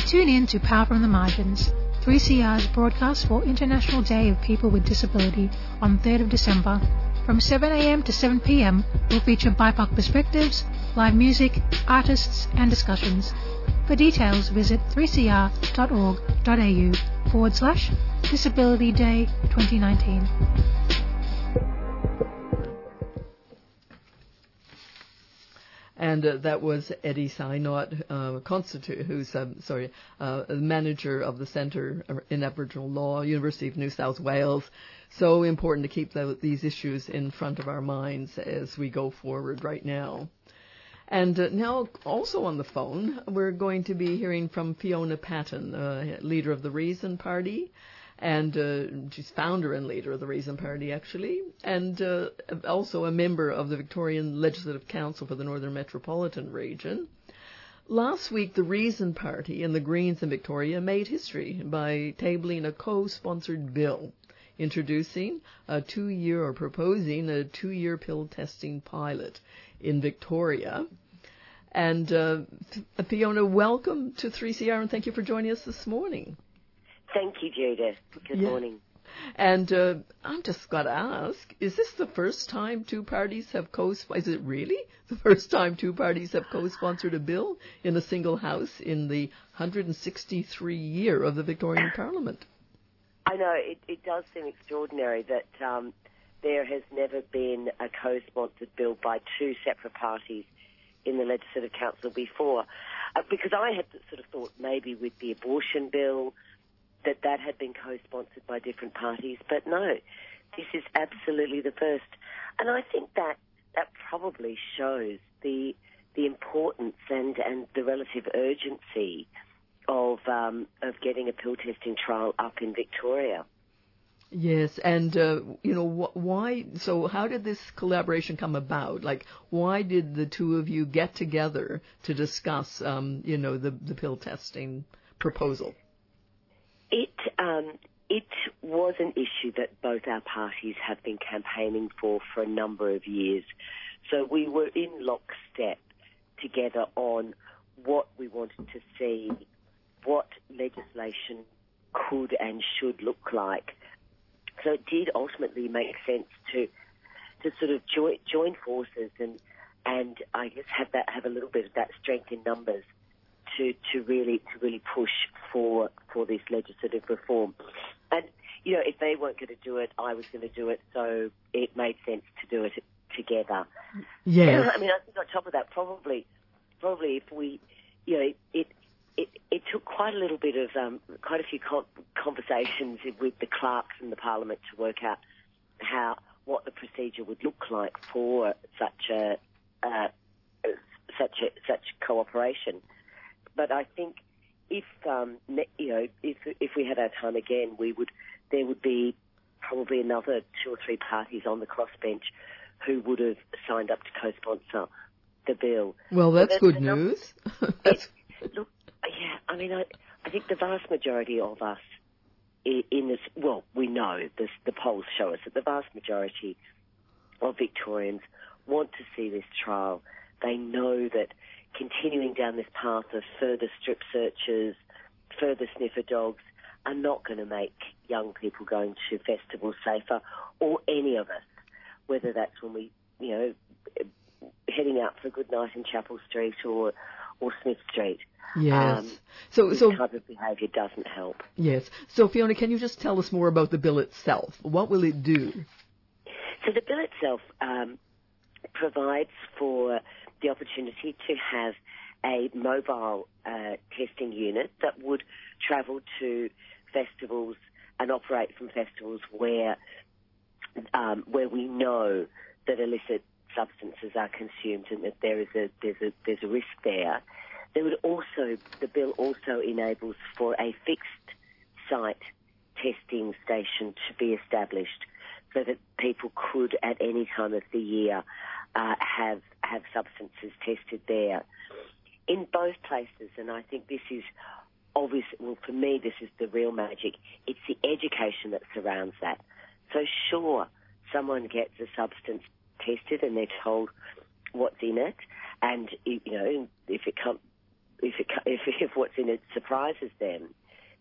Tune in to Power from the Margins, 3CR's broadcast for International Day of People with Disability on 3rd of December. From 7am to 7pm, we'll feature BIPOC perspectives, live music, artists, and discussions. For details, visit 3cr.org.au forward slash Disability Day 2019. And uh, that was Eddie Synot, uh, constitu- who's um, sorry, uh, manager of the Centre in Aboriginal Law, University of New South Wales. So important to keep the, these issues in front of our minds as we go forward right now. And uh, now, also on the phone, we're going to be hearing from Fiona Patten, uh, leader of the Reason Party, and uh, she's founder and leader of the Reason Party, actually, and uh, also a member of the Victorian Legislative Council for the Northern Metropolitan Region. Last week, the Reason Party and the Greens in Victoria made history by tabling a co-sponsored bill introducing a two-year or proposing a two-year pill testing pilot in Victoria. And uh, Fiona, welcome to 3CR and thank you for joining us this morning. Thank you, Judith. Good Yeah. morning. And uh, I'm just got to ask: Is this the first time two parties have co? Is it really the first time two parties have co-sponsored a bill in a single house in the 163 year of the Victorian Parliament? I know it, it does seem extraordinary that um, there has never been a co-sponsored bill by two separate parties in the Legislative Council before, uh, because I had sort of thought maybe with the abortion bill that that had been co-sponsored by different parties, but no, this is absolutely the first, and I think that that probably shows the the importance and and the relative urgency of um, of getting a pill testing trial up in Victoria. Yes, and uh, you know wh- why? So, how did this collaboration come about? Like, why did the two of you get together to discuss, um, you know, the the pill testing proposal? Um, it was an issue that both our parties have been campaigning for for a number of years. So we were in lockstep together on what we wanted to see, what legislation could and should look like. So it did ultimately make sense to to sort of join join forces and and I guess have that have a little bit of that strength in numbers to, to really to really push for for this legislative reform. And you know, if they weren't going to do it, I was going to do it. So it made sense to do it together. Yeah. I mean, I think on top of that, probably probably if we, you know, it. It, it took quite a little bit of, um, quite a few con- conversations with the clerks in the Parliament to work out how, what the procedure would look like for such a, uh, such a, such cooperation but I think if um, you know, if if we had our time again, we would there would be probably another two or three parties on the crossbench who would have signed up to co-sponsor the bill. Well, that's good enough- news. It's, look, yeah, I mean, I, I think the vast majority of us in this, well, we know this, the polls show us that the vast majority of Victorians want to see this trial. They know that continuing down this path of further strip searches, further sniffer dogs, are not going to make young people going to festivals safer, or any of us, whether that's when we, you know, heading out for a good night in Chapel Street or or Smith Street. Yes. Um, so, this so type of behaviour doesn't help. yes. So, Fiona, can you just tell us more about the bill itself? What will it do? So the bill itself um, provides for the opportunity to have a mobile uh, testing unit that would travel to festivals and operate from festivals where um, where we know that illicit substances are consumed and that there is a there's a there's a risk there. There would also the bill also enables for a fixed site testing station to be established so that people could at any time of the year uh, have have substances tested there. In both places, and I think this is obvious. Well, for me, this is the real magic. It's the education that surrounds that. So, sure, someone gets a substance tested and they're told what's in it, and you know if it come, if it if, if what's in it surprises them,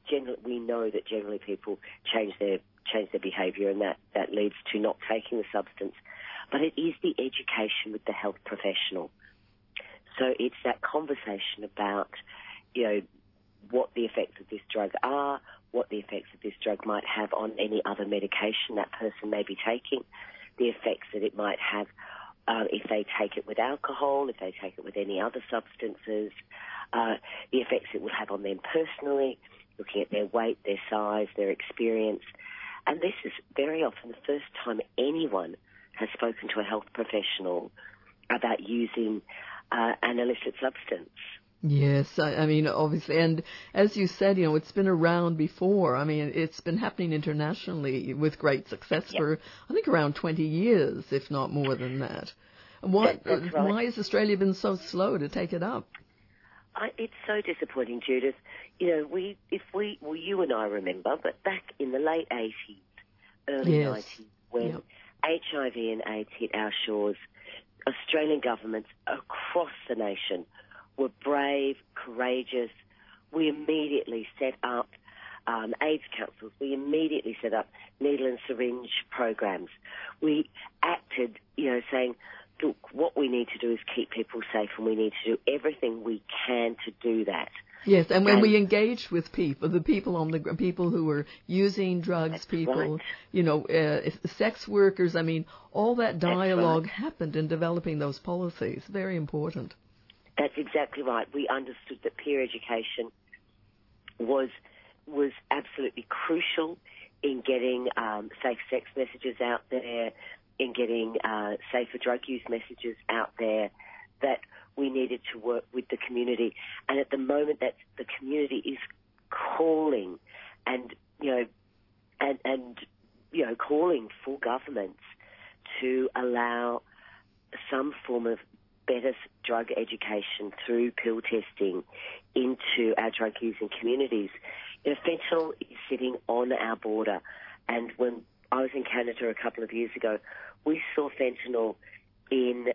generally we know that generally people change their change their behaviour, and that that leads to not taking the substance. But it is the education with the health professional. So it's that conversation about, you know, what the effects of this drug are, what the effects of this drug might have on any other medication that person may be taking, the effects that it might have uh, if they take it with alcohol, if they take it with any other substances, uh, the effects it will have on them personally, looking at their weight, their size, their experience. And this is very often the first time anyone has spoken to a health professional about using uh, an illicit substance. Yes, I, I mean, obviously, and as you said, you know, it's been around before. I mean, it's been happening internationally with great success for, I think, around 20 years, if not more than that. What, That- right. Why has Australia been so slow to take it up? I, it's so disappointing, Judith. You know, we, if we, well, you and I remember, but back in the late 80s, early Yes. 90s, when HIV and AIDS hit our shores, Australian governments across the nation were brave, courageous. We immediately set up um, AIDS councils. We immediately set up needle and syringe programs. We acted, you know, saying, look, what we need to do is keep people safe and we need to do everything we can to do that. Yes, and when we engaged with people, the people on the people who were using drugs, people, right. you know, uh, sex workers. I mean, all that dialogue right. happened in developing those policies. Very important. That's exactly right. We understood that peer education was was absolutely crucial in getting um, safe sex messages out there, in getting uh, safer drug use messages out there. That we needed to work with the community, and at the moment, that the community is calling, and you know, and and you know, calling for governments to allow some form of better drug education through pill testing into our drug using communities. You know, fentanyl is sitting on our border, and when I was in Canada a couple of years ago, we saw fentanyl in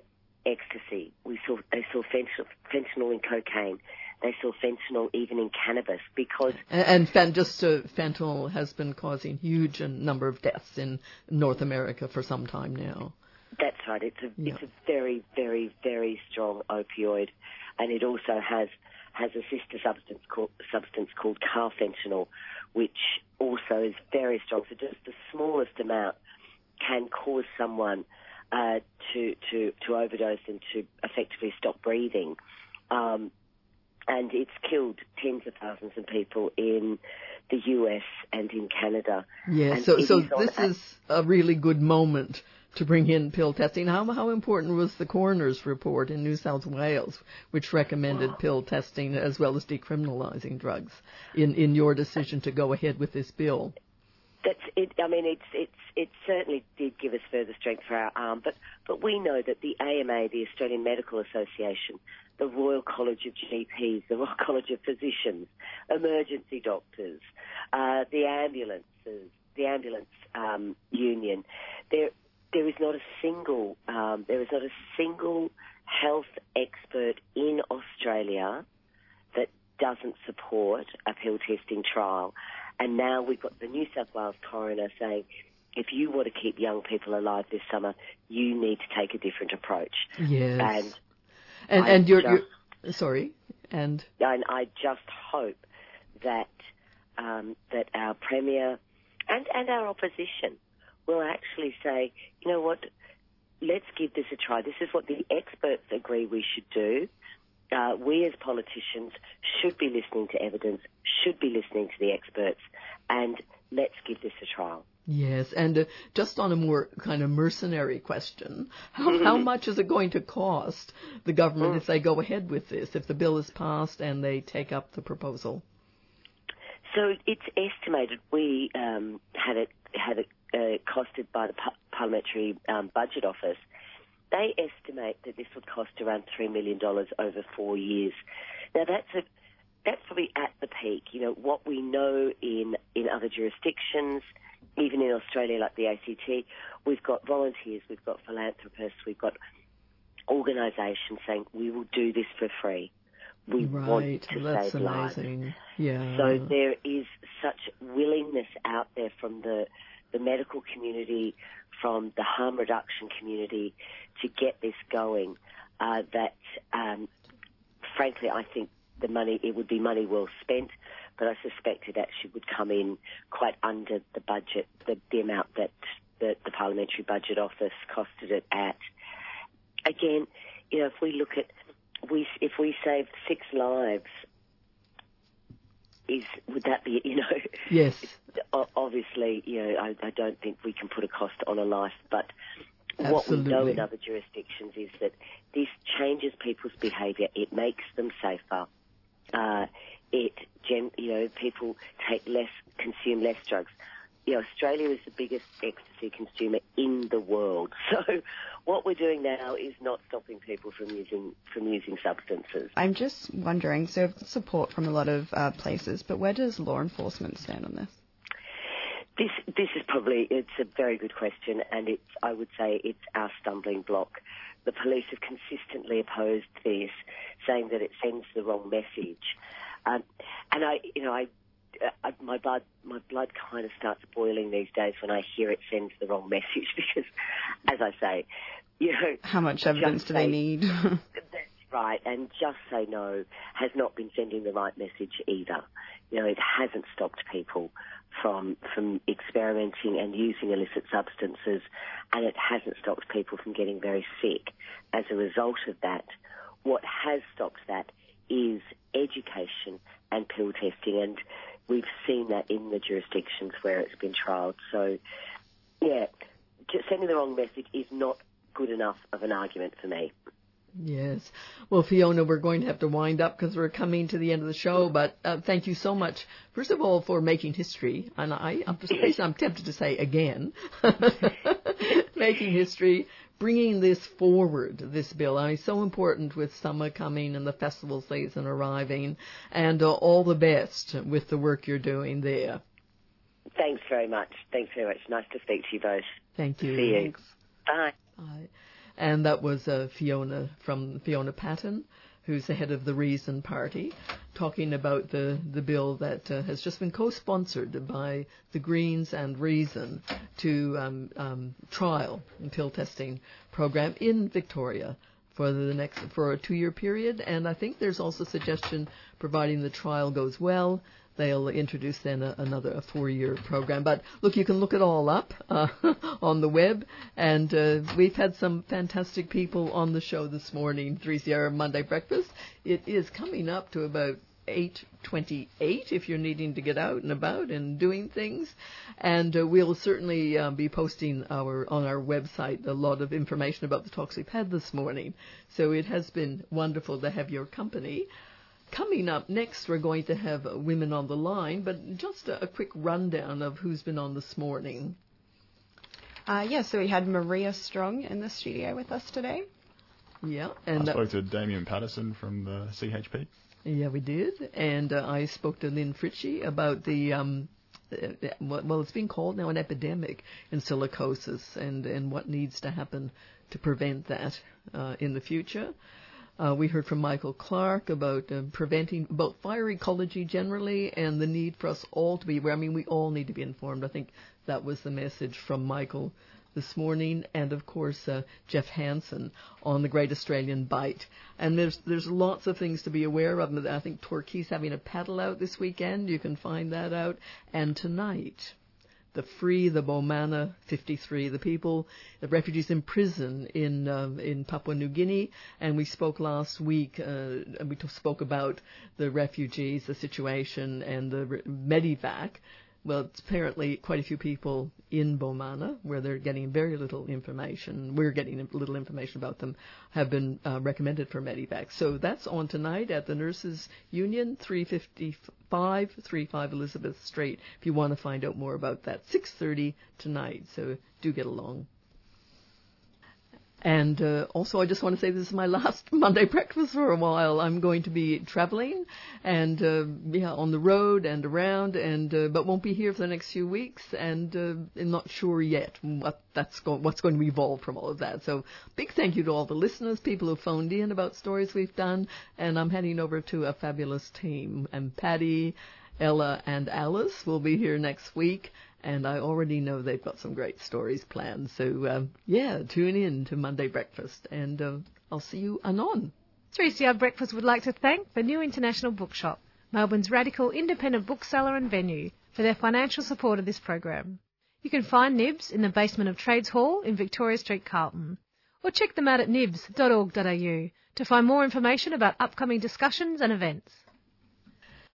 ecstasy. We saw they saw fentanyl, fentanyl in cocaine. They saw fentanyl even in cannabis because And, and just uh, fentanyl has been causing huge number of deaths in North America for some time now. That's right. It's a Yeah. it's a very very very strong opioid, and it also has has a sister substance called substance called carfentanil, which also is very strong. So just the smallest amount can cause someone uh, to to to overdose and to effectively stop breathing. Um, and it's killed tens of thousands of people in the US and in Canada. Yeah, And so so is this a- is a really good moment to bring in pill testing. How how important was the coroner's report in New South Wales, which recommended pill testing as well as decriminalising drugs, in in your decision to go ahead with this bill? That's it. I mean, it's it's it certainly did give us further strength for our arm, but but we know that the AMA, the Australian Medical Association, the Royal College of GPs, the Royal College of Physicians, emergency doctors, uh, the ambulances, the ambulance um, union, there there is not a single um, there is not a single health expert in Australia that doesn't support a pill testing trial. And now we've got the New South Wales coroner saying, if you want to keep young people alive this summer, you need to take a different approach. Yes. And and, and you're, just- you're sorry, and and I just hope that um, that our premier and and our opposition will actually say, you know what, let's give this a try. This is what the experts agree we should do. Uh, we as politicians should be listening to evidence, should be listening to the experts, and let's give this a trial. Yes, and uh, just on a more kind of mercenary question, how, how much is it going to cost the government if they go ahead with this, if the bill is passed and they take up the proposal? So it's estimated we um, had it had it uh, costed by the par- parliamentary um, budget office. They estimate that this would cost around three million dollars over four years. Now that's a that's probably at the peak. You know what we know in in other jurisdictions, even in Australia, like the ACT, we've got volunteers, we've got philanthropists, we've got organisations saying we will do this for free. We want to that's save lives. amazing. Yeah. So there is such willingness out there from the the medical community, from the harm reduction community, to get this going. Uh, that, um, frankly, I think the money it would be money well spent, but I suspect it actually would come in quite under the budget, the, the amount that the, the parliamentary budget office costed it at. Again, you know, if we look at we if we save six lives, is would that be you know? Yes. Obviously, you know, I, I don't think we can put a cost on a life, but what we know in other jurisdictions is that this changes people's behaviour. It makes them safer. Uh, it, gen, you know, people take less, consume less drugs. Know, Australia is the biggest ecstasy consumer in the world. So, what we're doing now is not stopping people from using from using substances. I'm just wondering, so support from a lot of uh, places, but where does law enforcement stand on this? This this is probably it's a very good question, and it's I would say it's our stumbling block. The police have consistently opposed this, saying that it sends the wrong message, um, and I you know I. Uh, I, my blood, my blood kind of starts boiling these days when I hear it sends the wrong message because, as I say, you know, How much evidence do they need? That's right, and just say no has not been sending the right message either. You know, it hasn't stopped people from from experimenting and using illicit substances, and it hasn't stopped people from getting very sick. As a result of that, what has stopped that is education and pill testing, and we've seen that in the jurisdictions where it's been trialled. So, yeah, sending the wrong message is not good enough of an argument for me. Yes. Well, Fiona, we're going to have to wind up because we're coming to the end of the show. But uh, thank you so much, first of all, for making history. And I, I'm, I'm tempted to say again, making history, bringing this forward, this bill. I mean, so important with summer coming and the festival season arriving, and uh, all the best with the work you're doing there. Thanks very much. Thanks very much. Nice to speak to you both. Thank you. See you. Bye. Bye. And that was uh, Fiona from Fiona Patten, who's the head of the Reason Party, talking about the, the bill that uh, has just been co-sponsored by the Greens and Reason to um, um, trial and pill testing program in Victoria for the next for a two-year period. And I think there's also suggestion, providing the trial goes well, they'll introduce then a, another a four-year program. But look, you can look it all up uh, on the web, and uh, we've had some fantastic people on the show this morning. 3CR Monday Breakfast. It is coming up to about 828 if you're needing to get out and about and doing things. And uh, we'll certainly uh, be posting our on our website a lot of information about the talks we've had this morning. So it has been wonderful to have your company. Coming up next, we're going to have women on the line, but just a, a quick rundown of who's been on this morning. Uh, yeah, so we had Maria Strong in the studio with us today. Yeah, I and uh, spoke to Damien Patterson from the CHP. Yeah, we did. And uh, I spoke to Lin Fritschi about the, um, uh, well, it's being called now an epidemic in silicosis and, and what needs to happen to prevent that uh, in the future. Uh, we heard from Michael Clarke about uh, preventing, about fire ecology generally and the need for us all to be aware. I mean, we all need to be informed. I think that was the message from Michael this morning, and of course uh, Jeff Hansen on the Great Australian Bight. And there's there's lots of things to be aware of. I think Torquay's having a paddle out this weekend. You can find that out. And tonight, the Free the Bomana 53, the people, the refugees in prison in uh, in Papua New Guinea, and we spoke last week. Uh, and we t- spoke about the refugees, the situation, and the re- Medevac well, apparently quite a few people in Bomana, where they're getting very little information, we're getting little information about them, have been uh, recommended for Medevac. So that's on tonight at the Nurses Union, 355, 35 Elizabeth Street, if you want to find out more about that. 6.30 tonight, so do get along. And uh, also, I just want to say this is my last Monday breakfast for a while. I'm going to be traveling and uh, yeah, on the road and around, and uh, but won't be here for the next few weeks, and uh, I'm not sure yet what that's going, what's going to evolve from all of that. So, big thank you to all the listeners, people who phoned in about stories we've done, and I'm heading over to a fabulous team. And Patty, Ella, and Alice will be here next week and I already know they've got some great stories planned. So um, yeah, tune in to Monday Breakfast, and uh, I'll see you anon. 3CR Breakfast would like to thank the New International Bookshop, Melbourne's radical independent bookseller and venue, for their financial support of this program. You can find Nibs in the basement of Trades Hall in Victoria Street, Carlton, or check them out at nibs.org.au to find more information about upcoming discussions and events.